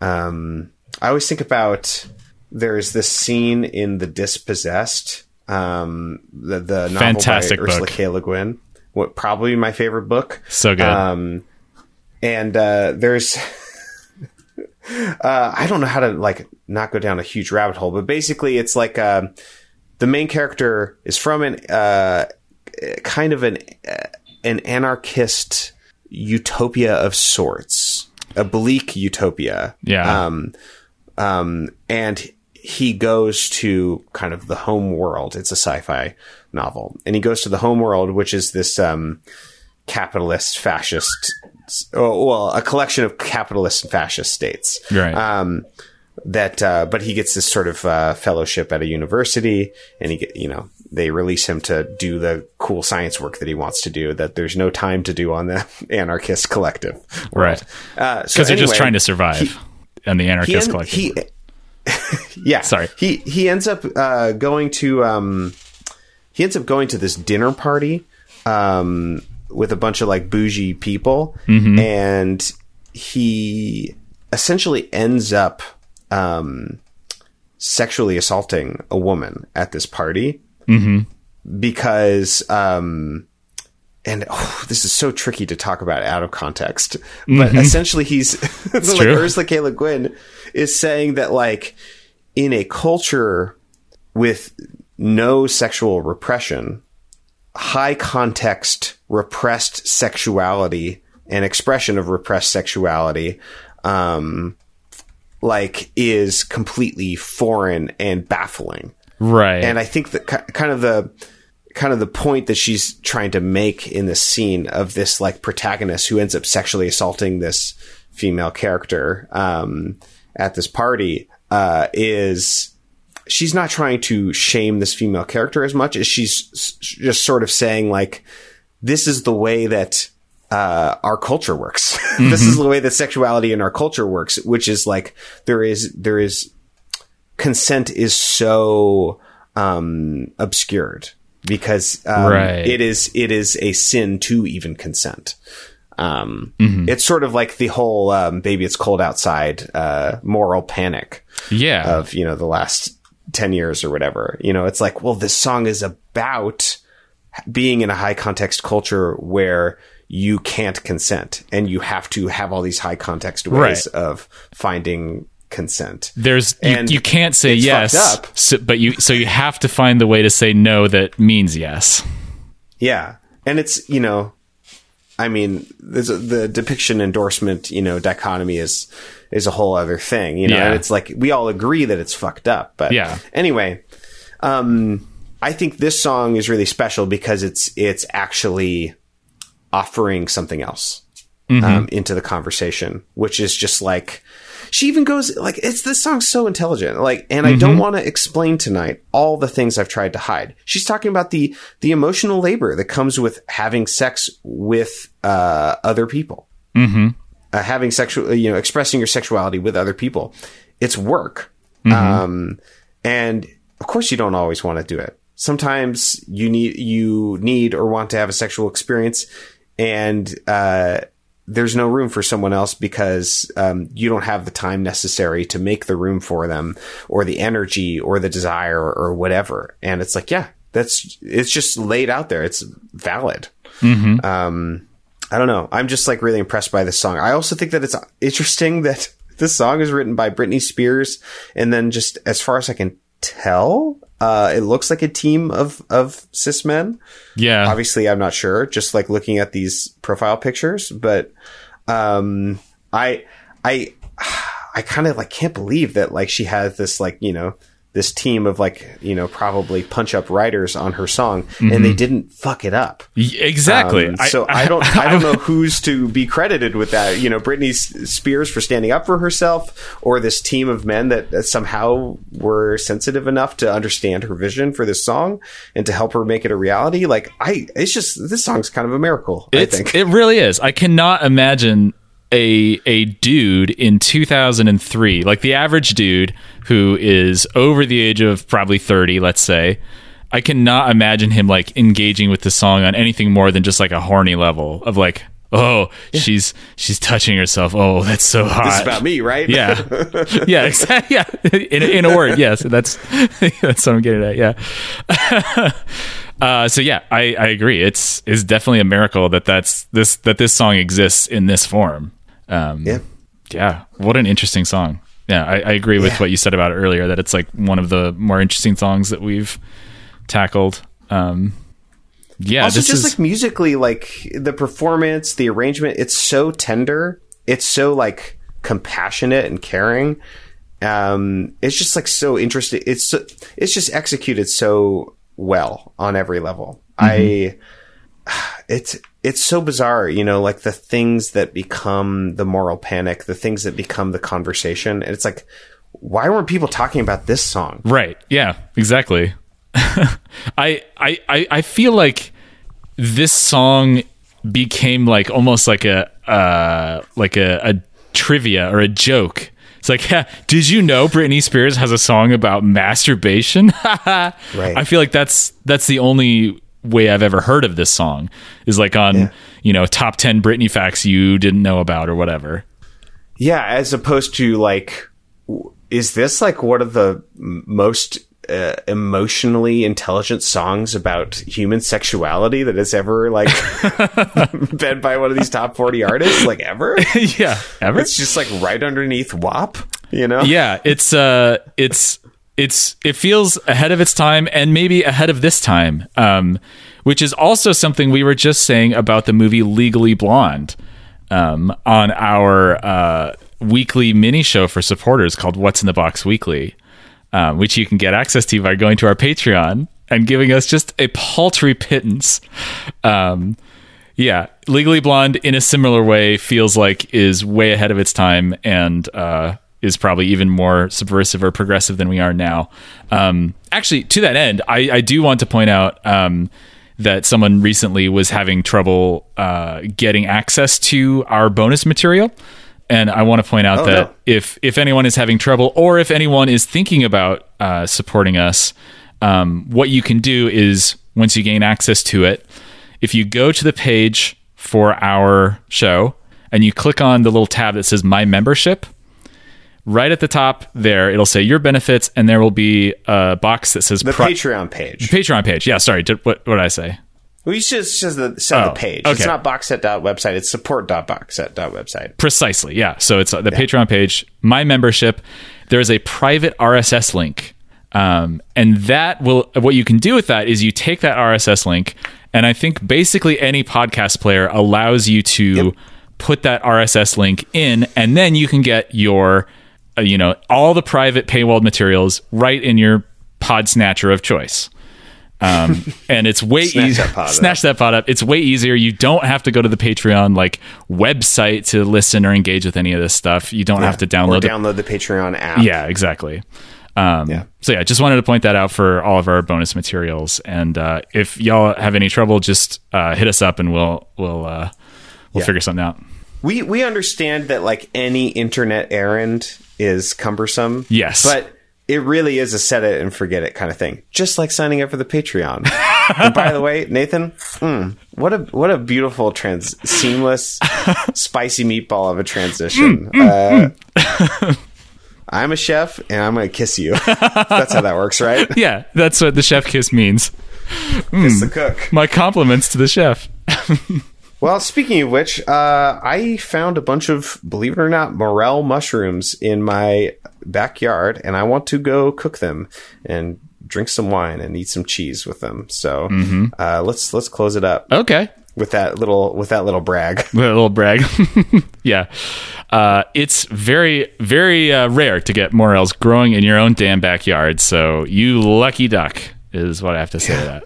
[SPEAKER 1] Um, I always think about there's this scene in The Dispossessed, um, the, the novel
[SPEAKER 2] Fantastic
[SPEAKER 1] by Ursula. K. Le Guin, what probably my favorite book.
[SPEAKER 2] So good.
[SPEAKER 1] Um, and uh, there's, <laughs> uh, I don't know how to like not go down a huge rabbit hole, but basically it's like uh, the main character is from an uh, kind of an uh, an anarchist utopia of sorts, a bleak utopia.
[SPEAKER 2] Yeah.
[SPEAKER 1] Um, um, and he goes to kind of the home world. It's a sci-fi novel, and he goes to the home world, which is this um, capitalist fascist, oh, well, a collection of capitalist and fascist states.
[SPEAKER 2] Right.
[SPEAKER 1] Um, that, uh, but he gets this sort of uh, fellowship at a university, and he, get, you know, they release him to do the cool science work that he wants to do. That there's no time to do on the <laughs> anarchist collective, world.
[SPEAKER 2] Right.
[SPEAKER 1] Uh, so
[SPEAKER 2] Because they're just trying to survive. and the anarchist
[SPEAKER 1] en-
[SPEAKER 2] collective.
[SPEAKER 1] he <laughs> yeah.
[SPEAKER 2] Sorry.
[SPEAKER 1] he he ends up uh, going to um he ends up going to this dinner party um with a bunch of like bougie people, and he essentially ends up um, sexually assaulting a woman at this party. Because um and oh, this is so tricky to talk about out of context but essentially he's <laughs> like
[SPEAKER 2] true.
[SPEAKER 1] ursula k le guin is saying that like in a culture with no sexual repression high context repressed sexuality and expression of repressed sexuality um like is completely foreign and baffling
[SPEAKER 2] right.
[SPEAKER 1] and I think that kind of the kind of the point that she's trying to make in this scene of this like protagonist who ends up sexually assaulting this female character um, at this party uh, is she's not trying to shame this female character as much as she's just sort of saying like this is the way that uh, our culture works. <laughs> this is the way that sexuality in our culture works, which is like there is there is consent is so um, obscured because um,
[SPEAKER 2] Right.
[SPEAKER 1] it is it is a sin to even consent. Um, It's sort of like the whole um, "baby, it's cold outside" uh, moral panic
[SPEAKER 2] yeah.
[SPEAKER 1] of you know the last 10 years or whatever you know it's like well this song is about being in a high context culture where you can't consent and you have to have all these high context ways
[SPEAKER 2] Right.
[SPEAKER 1] of finding consent
[SPEAKER 2] There's you,
[SPEAKER 1] and
[SPEAKER 2] you can't say yes,
[SPEAKER 1] up.
[SPEAKER 2] so, but you so you have to find the way to say no that means yes.
[SPEAKER 1] Yeah, and it's you know, I mean, there's a, the depiction endorsement you know dichotomy is is a whole other thing. You know,
[SPEAKER 2] Yeah.
[SPEAKER 1] and it's like we all agree that it's fucked up, but
[SPEAKER 2] Yeah.
[SPEAKER 1] Anyway, um, I think this song is really special because it's it's actually offering something else um, into the conversation, which is just like she even goes like it's this song's so intelligent. Like and i don't want to explain tonight all the things i've tried to hide. She's talking about the the emotional labor that comes with having sex with uh other people. Mm-hmm. uh, having sexual you know expressing your sexuality with other people. It's work. Um and of course you don't always want to do it. Sometimes you need you need or want to have a sexual experience and uh there's no room for someone else because um, you don't have the time necessary to make the room for them or the energy or the desire or, whatever. And it's like, yeah, that's, it's just laid out there. It's valid. Um, I don't know. I'm just like really impressed by this song. I also think that it's interesting <laughs> that this song is written by Britney Spears. And then just as far as I can tell, uh, it looks like a team of, of cis men
[SPEAKER 2] Yeah.
[SPEAKER 1] obviously i'm not sure just like looking at these profile pictures but um i i <sighs> i kind of like can't believe that like she has this like you know this team of like you know probably punch up writers on her song and they didn't fuck it up
[SPEAKER 2] exactly.
[SPEAKER 1] um, so <laughs> I, don't I don't know who's to be credited with that. You know, Britney Spears for standing up for herself, or this team of men that, that somehow were sensitive enough to understand her vision for this song and to help her make it a reality. Like I, it's just this song's kind of a miracle.
[SPEAKER 2] It's,
[SPEAKER 1] I think.
[SPEAKER 2] it really is. I cannot imagine a a dude in 2003, like the average dude who is over the age of probably 30, let's say. I cannot imagine him like engaging with the song on anything more than just like a horny level of like, oh, she's she's touching herself. Oh, that's so hot.
[SPEAKER 1] this is about me, right?
[SPEAKER 2] Yeah, <laughs> yeah, exactly. Yeah, in, in a word, yes. That's <laughs> that's what I'm getting at. Yeah. <laughs> uh, so yeah, I, I agree. It's it's definitely a miracle that that's this that this song exists in this form. Um,
[SPEAKER 1] yeah.
[SPEAKER 2] yeah. What an interesting song. Yeah, I, I agree with
[SPEAKER 1] Yeah.
[SPEAKER 2] what you said about it earlier. That it's like one of the more interesting songs that we've tackled. Um, yeah,
[SPEAKER 1] also just
[SPEAKER 2] is
[SPEAKER 1] like musically like the performance the arrangement it's so tender it's so like compassionate and caring um it's just like so interesting it's so, it's just executed so well on every level i it's it's so bizarre you know like the things that become the moral panic the things that become the conversation and it's like why weren't people talking about this song
[SPEAKER 2] Right. Yeah. Exactly. <laughs> I, I I I feel like this song became like almost like a uh like a, a trivia or a joke. It's like, yeah, did you know Britney Spears has a song about masturbation? <laughs> right. I feel like that's that's the only way I've ever heard of this song is like on you know top ten Britney facts you didn't know about or whatever.
[SPEAKER 1] Yeah, as opposed to like, is this like one of the most uh, emotionally intelligent songs about human sexuality that has ever like <laughs> <laughs> been by one of these top 40 artists like ever? <laughs>
[SPEAKER 2] yeah, ever.
[SPEAKER 1] It's just like right underneath WAP, you know?
[SPEAKER 2] yeah, it's uh, it's it's it feels ahead of its time and maybe ahead of this time, um, which is also something we were just saying about the movie Legally Blonde um, on our uh, weekly mini show for supporters called What's in the Box Weekly, um, which you can get access to by going to our Patreon and giving us just a paltry pittance. Um, yeah, Legally Blonde in a similar way feels like is way ahead of its time and uh, is probably even more subversive or progressive than we are now. Um, actually, to that end, I, I do want to point out um, that someone recently was having trouble uh, getting access to our bonus material. And I want to point out
[SPEAKER 1] Oh,
[SPEAKER 2] that
[SPEAKER 1] no.
[SPEAKER 2] if if anyone is having trouble or if anyone is thinking about uh, supporting us, um, what you can do is once you gain access to it, if you go to the page for our show and you click on the little tab that says My Membership, right at the top there, it'll say Your Benefits, and there will be a box that says
[SPEAKER 1] The
[SPEAKER 2] Pri-
[SPEAKER 1] Patreon page.
[SPEAKER 2] Patreon page. Yeah, sorry. Did, what, what did I say?
[SPEAKER 1] We just just the, said
[SPEAKER 2] Oh,
[SPEAKER 1] the page.
[SPEAKER 2] Okay.
[SPEAKER 1] It's not boxset.website. It's support.boxset.website.
[SPEAKER 2] Precisely. Yeah. So it's uh, the Patreon page, my membership. There's a private RSS link. Um, and that will, what you can do with that is you take that RSS link, and I think basically any podcast player allows you to put that RSS link in, and then you can get your, you know, all the private paywalled materials right in your pod snatcher of choice. Um, <laughs> and it's way
[SPEAKER 1] Snatch
[SPEAKER 2] easier.
[SPEAKER 1] that pod up.
[SPEAKER 2] Snatch that pod up. It's way easier. You don't have to go to the Patreon like website to listen or engage with any of this stuff. You don't have to
[SPEAKER 1] Or
[SPEAKER 2] download. the-
[SPEAKER 1] download the Patreon app.
[SPEAKER 2] yeah, exactly. Um,
[SPEAKER 1] Yeah.
[SPEAKER 2] So yeah, just wanted to point that out for all of our bonus materials. And uh, if y'all have any trouble, just uh, hit us up and we'll we'll uh, we'll
[SPEAKER 1] Yeah.
[SPEAKER 2] figure something out.
[SPEAKER 1] We we understand that like any internet errand is cumbersome.
[SPEAKER 2] Yes.
[SPEAKER 1] But it really is a set it and forget it kind of thing. Just like signing up for the Patreon. and by the way, <laughs> Nathan, mm, what a what a beautiful trans seamless spicy meatball of a transition. uh, <laughs> I'm a chef and I'm gonna kiss you. That's how that works, right? <laughs>
[SPEAKER 2] Yeah, that's what the chef kiss means.
[SPEAKER 1] Kiss the cook.
[SPEAKER 2] My compliments to the chef.
[SPEAKER 1] Well, speaking of which, uh, I found a bunch of, believe it or not, morel mushrooms in my backyard, and I want to go cook them and drink some wine and eat some cheese with them. So uh, let's let's close it up
[SPEAKER 2] Okay.
[SPEAKER 1] with that little with that little brag. <laughs>
[SPEAKER 2] A little brag. <laughs> yeah. Uh, it's very, very uh, rare to get morels growing in your own damn backyard. So you lucky duck is what I have to say to that.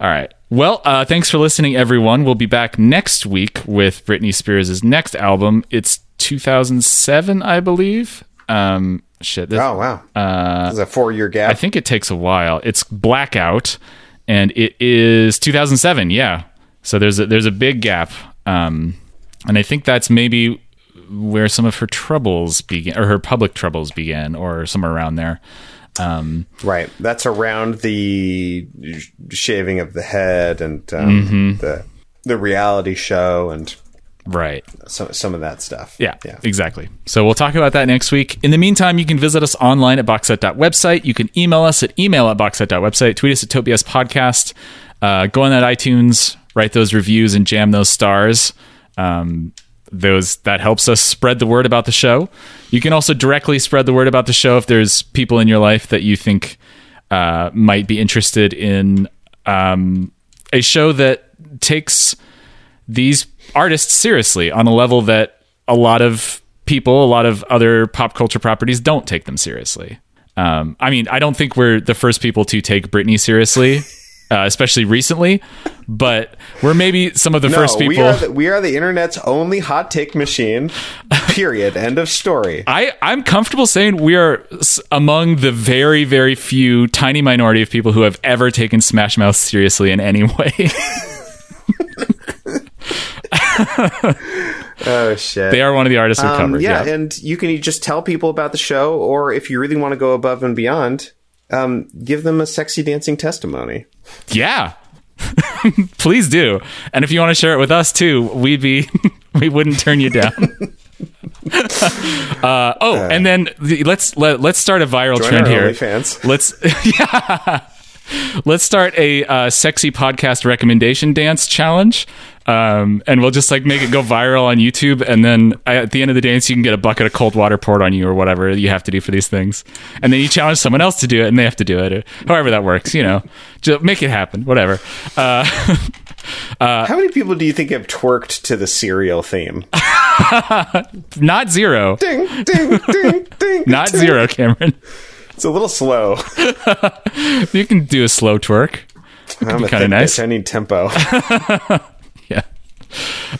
[SPEAKER 2] All right. Well, uh, thanks for listening, everyone. We'll be back next week with Britney Spears' next album. It's 2007, I believe. Um, shit. This,
[SPEAKER 1] Oh wow, uh, this is a four year gap.
[SPEAKER 2] I think it takes a while. It's Blackout, and it is 2007. Yeah, so there's a, there's a big gap, um, and I think that's maybe where some of her troubles began, or her public troubles began, or somewhere around there.
[SPEAKER 1] Right. That's around the shaving of the head and um, the the reality show and
[SPEAKER 2] Right.
[SPEAKER 1] some some of that stuff.
[SPEAKER 2] Yeah,
[SPEAKER 1] yeah.
[SPEAKER 2] exactly. So we'll talk about that next week. In the meantime, you can visit us online at boxset.website. You can email us at email at boxset.website. Tweet us at Tobias Podcast. Uh, go on that iTunes, write those reviews, and jam those stars. Um, those that helps us spread the word about the show. You can also directly spread the word about the show if there's people in your life that you think uh, might be interested in um, a show that takes these artists seriously on a level that a lot of people, a lot of other pop culture properties don't take them seriously. Um, I mean, I don't think we're the first people to take Britney seriously, <laughs> uh, especially recently, but we're maybe some of the
[SPEAKER 1] No,
[SPEAKER 2] first people.
[SPEAKER 1] we are the, we are the internet's only hot take machine. Period. End of story. <laughs>
[SPEAKER 2] I, I'm comfortable saying we are among the very, very few tiny minority of people who have ever taken Smash Mouth seriously in any way. <laughs>
[SPEAKER 1] Oh shit.
[SPEAKER 2] they are one of the artists we
[SPEAKER 1] Um,
[SPEAKER 2] covered.
[SPEAKER 1] yeah,
[SPEAKER 2] yeah.
[SPEAKER 1] and you can just tell people about the show, or if you really want to go above and beyond, um, give them a sexy dancing testimony.
[SPEAKER 2] Yeah, <laughs> please do. And if you want to share it with us too, we'd be <laughs> we wouldn't turn you down. <laughs> uh, oh, and then the- let's let, let's start a viral trend here.
[SPEAKER 1] OnlyFans.
[SPEAKER 2] Let's yeah. Let's start a uh, sexy podcast recommendation dance challenge. Um, and we'll just like make it go viral on YouTube, and then I, at the end of the dance, you can get a bucket of cold water poured on you, or whatever you have to do for these things. And then you challenge someone else to do it, and they have to do it, or however that works. You know, just make it happen. Whatever. <laughs> Uh,
[SPEAKER 1] How many people do you think have twerked to the serial theme? <laughs>
[SPEAKER 2] not zero,
[SPEAKER 1] ding, ding, ding, ding.
[SPEAKER 2] not
[SPEAKER 1] ding.
[SPEAKER 2] zero, Cameron.
[SPEAKER 1] It's a little slow. <laughs>
[SPEAKER 2] You can do a slow twerk.
[SPEAKER 1] I'm a
[SPEAKER 2] kinda nice.
[SPEAKER 1] bitch. I need tempo. <laughs>
[SPEAKER 2] Yeah.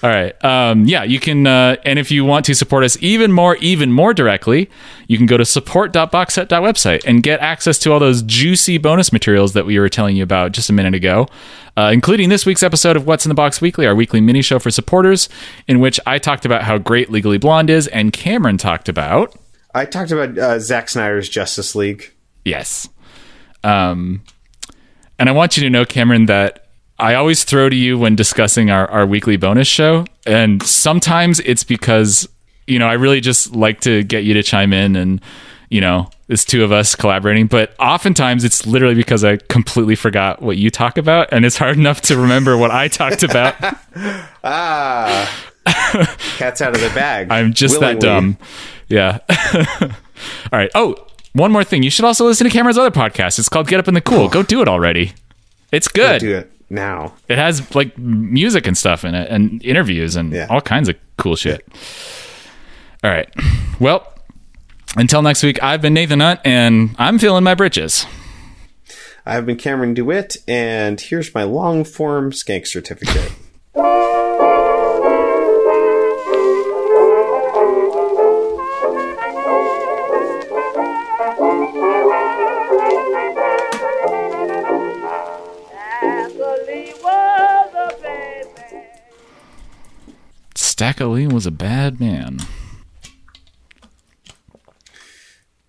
[SPEAKER 2] All right. Um, yeah, you can, uh, and if you want to support us even more, even more directly, you can go to support.boxset.website and get access to all those juicy bonus materials that we were telling you about just a minute ago, uh, including this week's episode of What's in the Box Weekly, our weekly mini show for supporters, in which I talked about how great Legally Blonde is, and Cameron talked about
[SPEAKER 1] I talked about uh, Zack Snyder's Justice League.
[SPEAKER 2] Yes. Um, and I want you to know, Cameron, that I always throw to you when discussing our, our weekly bonus show. And sometimes it's because, you know, I really just like to get you to chime in and, you know, it's two of us collaborating. But oftentimes it's literally because I completely forgot what you talk about. And it's hard enough to remember what I talked about. <laughs>
[SPEAKER 1] Ah, <laughs> cat's out of the bag.
[SPEAKER 2] I'm just that dumb. Yeah. <laughs> All right. Oh, one more thing. You should also listen to Cameron's other podcast. It's called Get Up in the Cool. Go do it already. It's good.
[SPEAKER 1] Do it now.
[SPEAKER 2] It has like music and stuff in it and interviews and
[SPEAKER 1] Yeah.
[SPEAKER 2] all kinds of cool shit. All right. Well, until next week, I've been Nathan Hunt and I'm feeling my britches.
[SPEAKER 1] I've been Cameron DeWitt, and here's my long form skank certificate. <laughs>
[SPEAKER 2] Stack Lee was a bad man.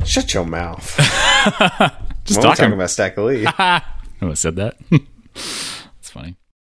[SPEAKER 1] Shut your mouth. <laughs>
[SPEAKER 2] Just
[SPEAKER 1] We're
[SPEAKER 2] talking.
[SPEAKER 1] talking about Stack Lee. <laughs>
[SPEAKER 2] I said that. <laughs>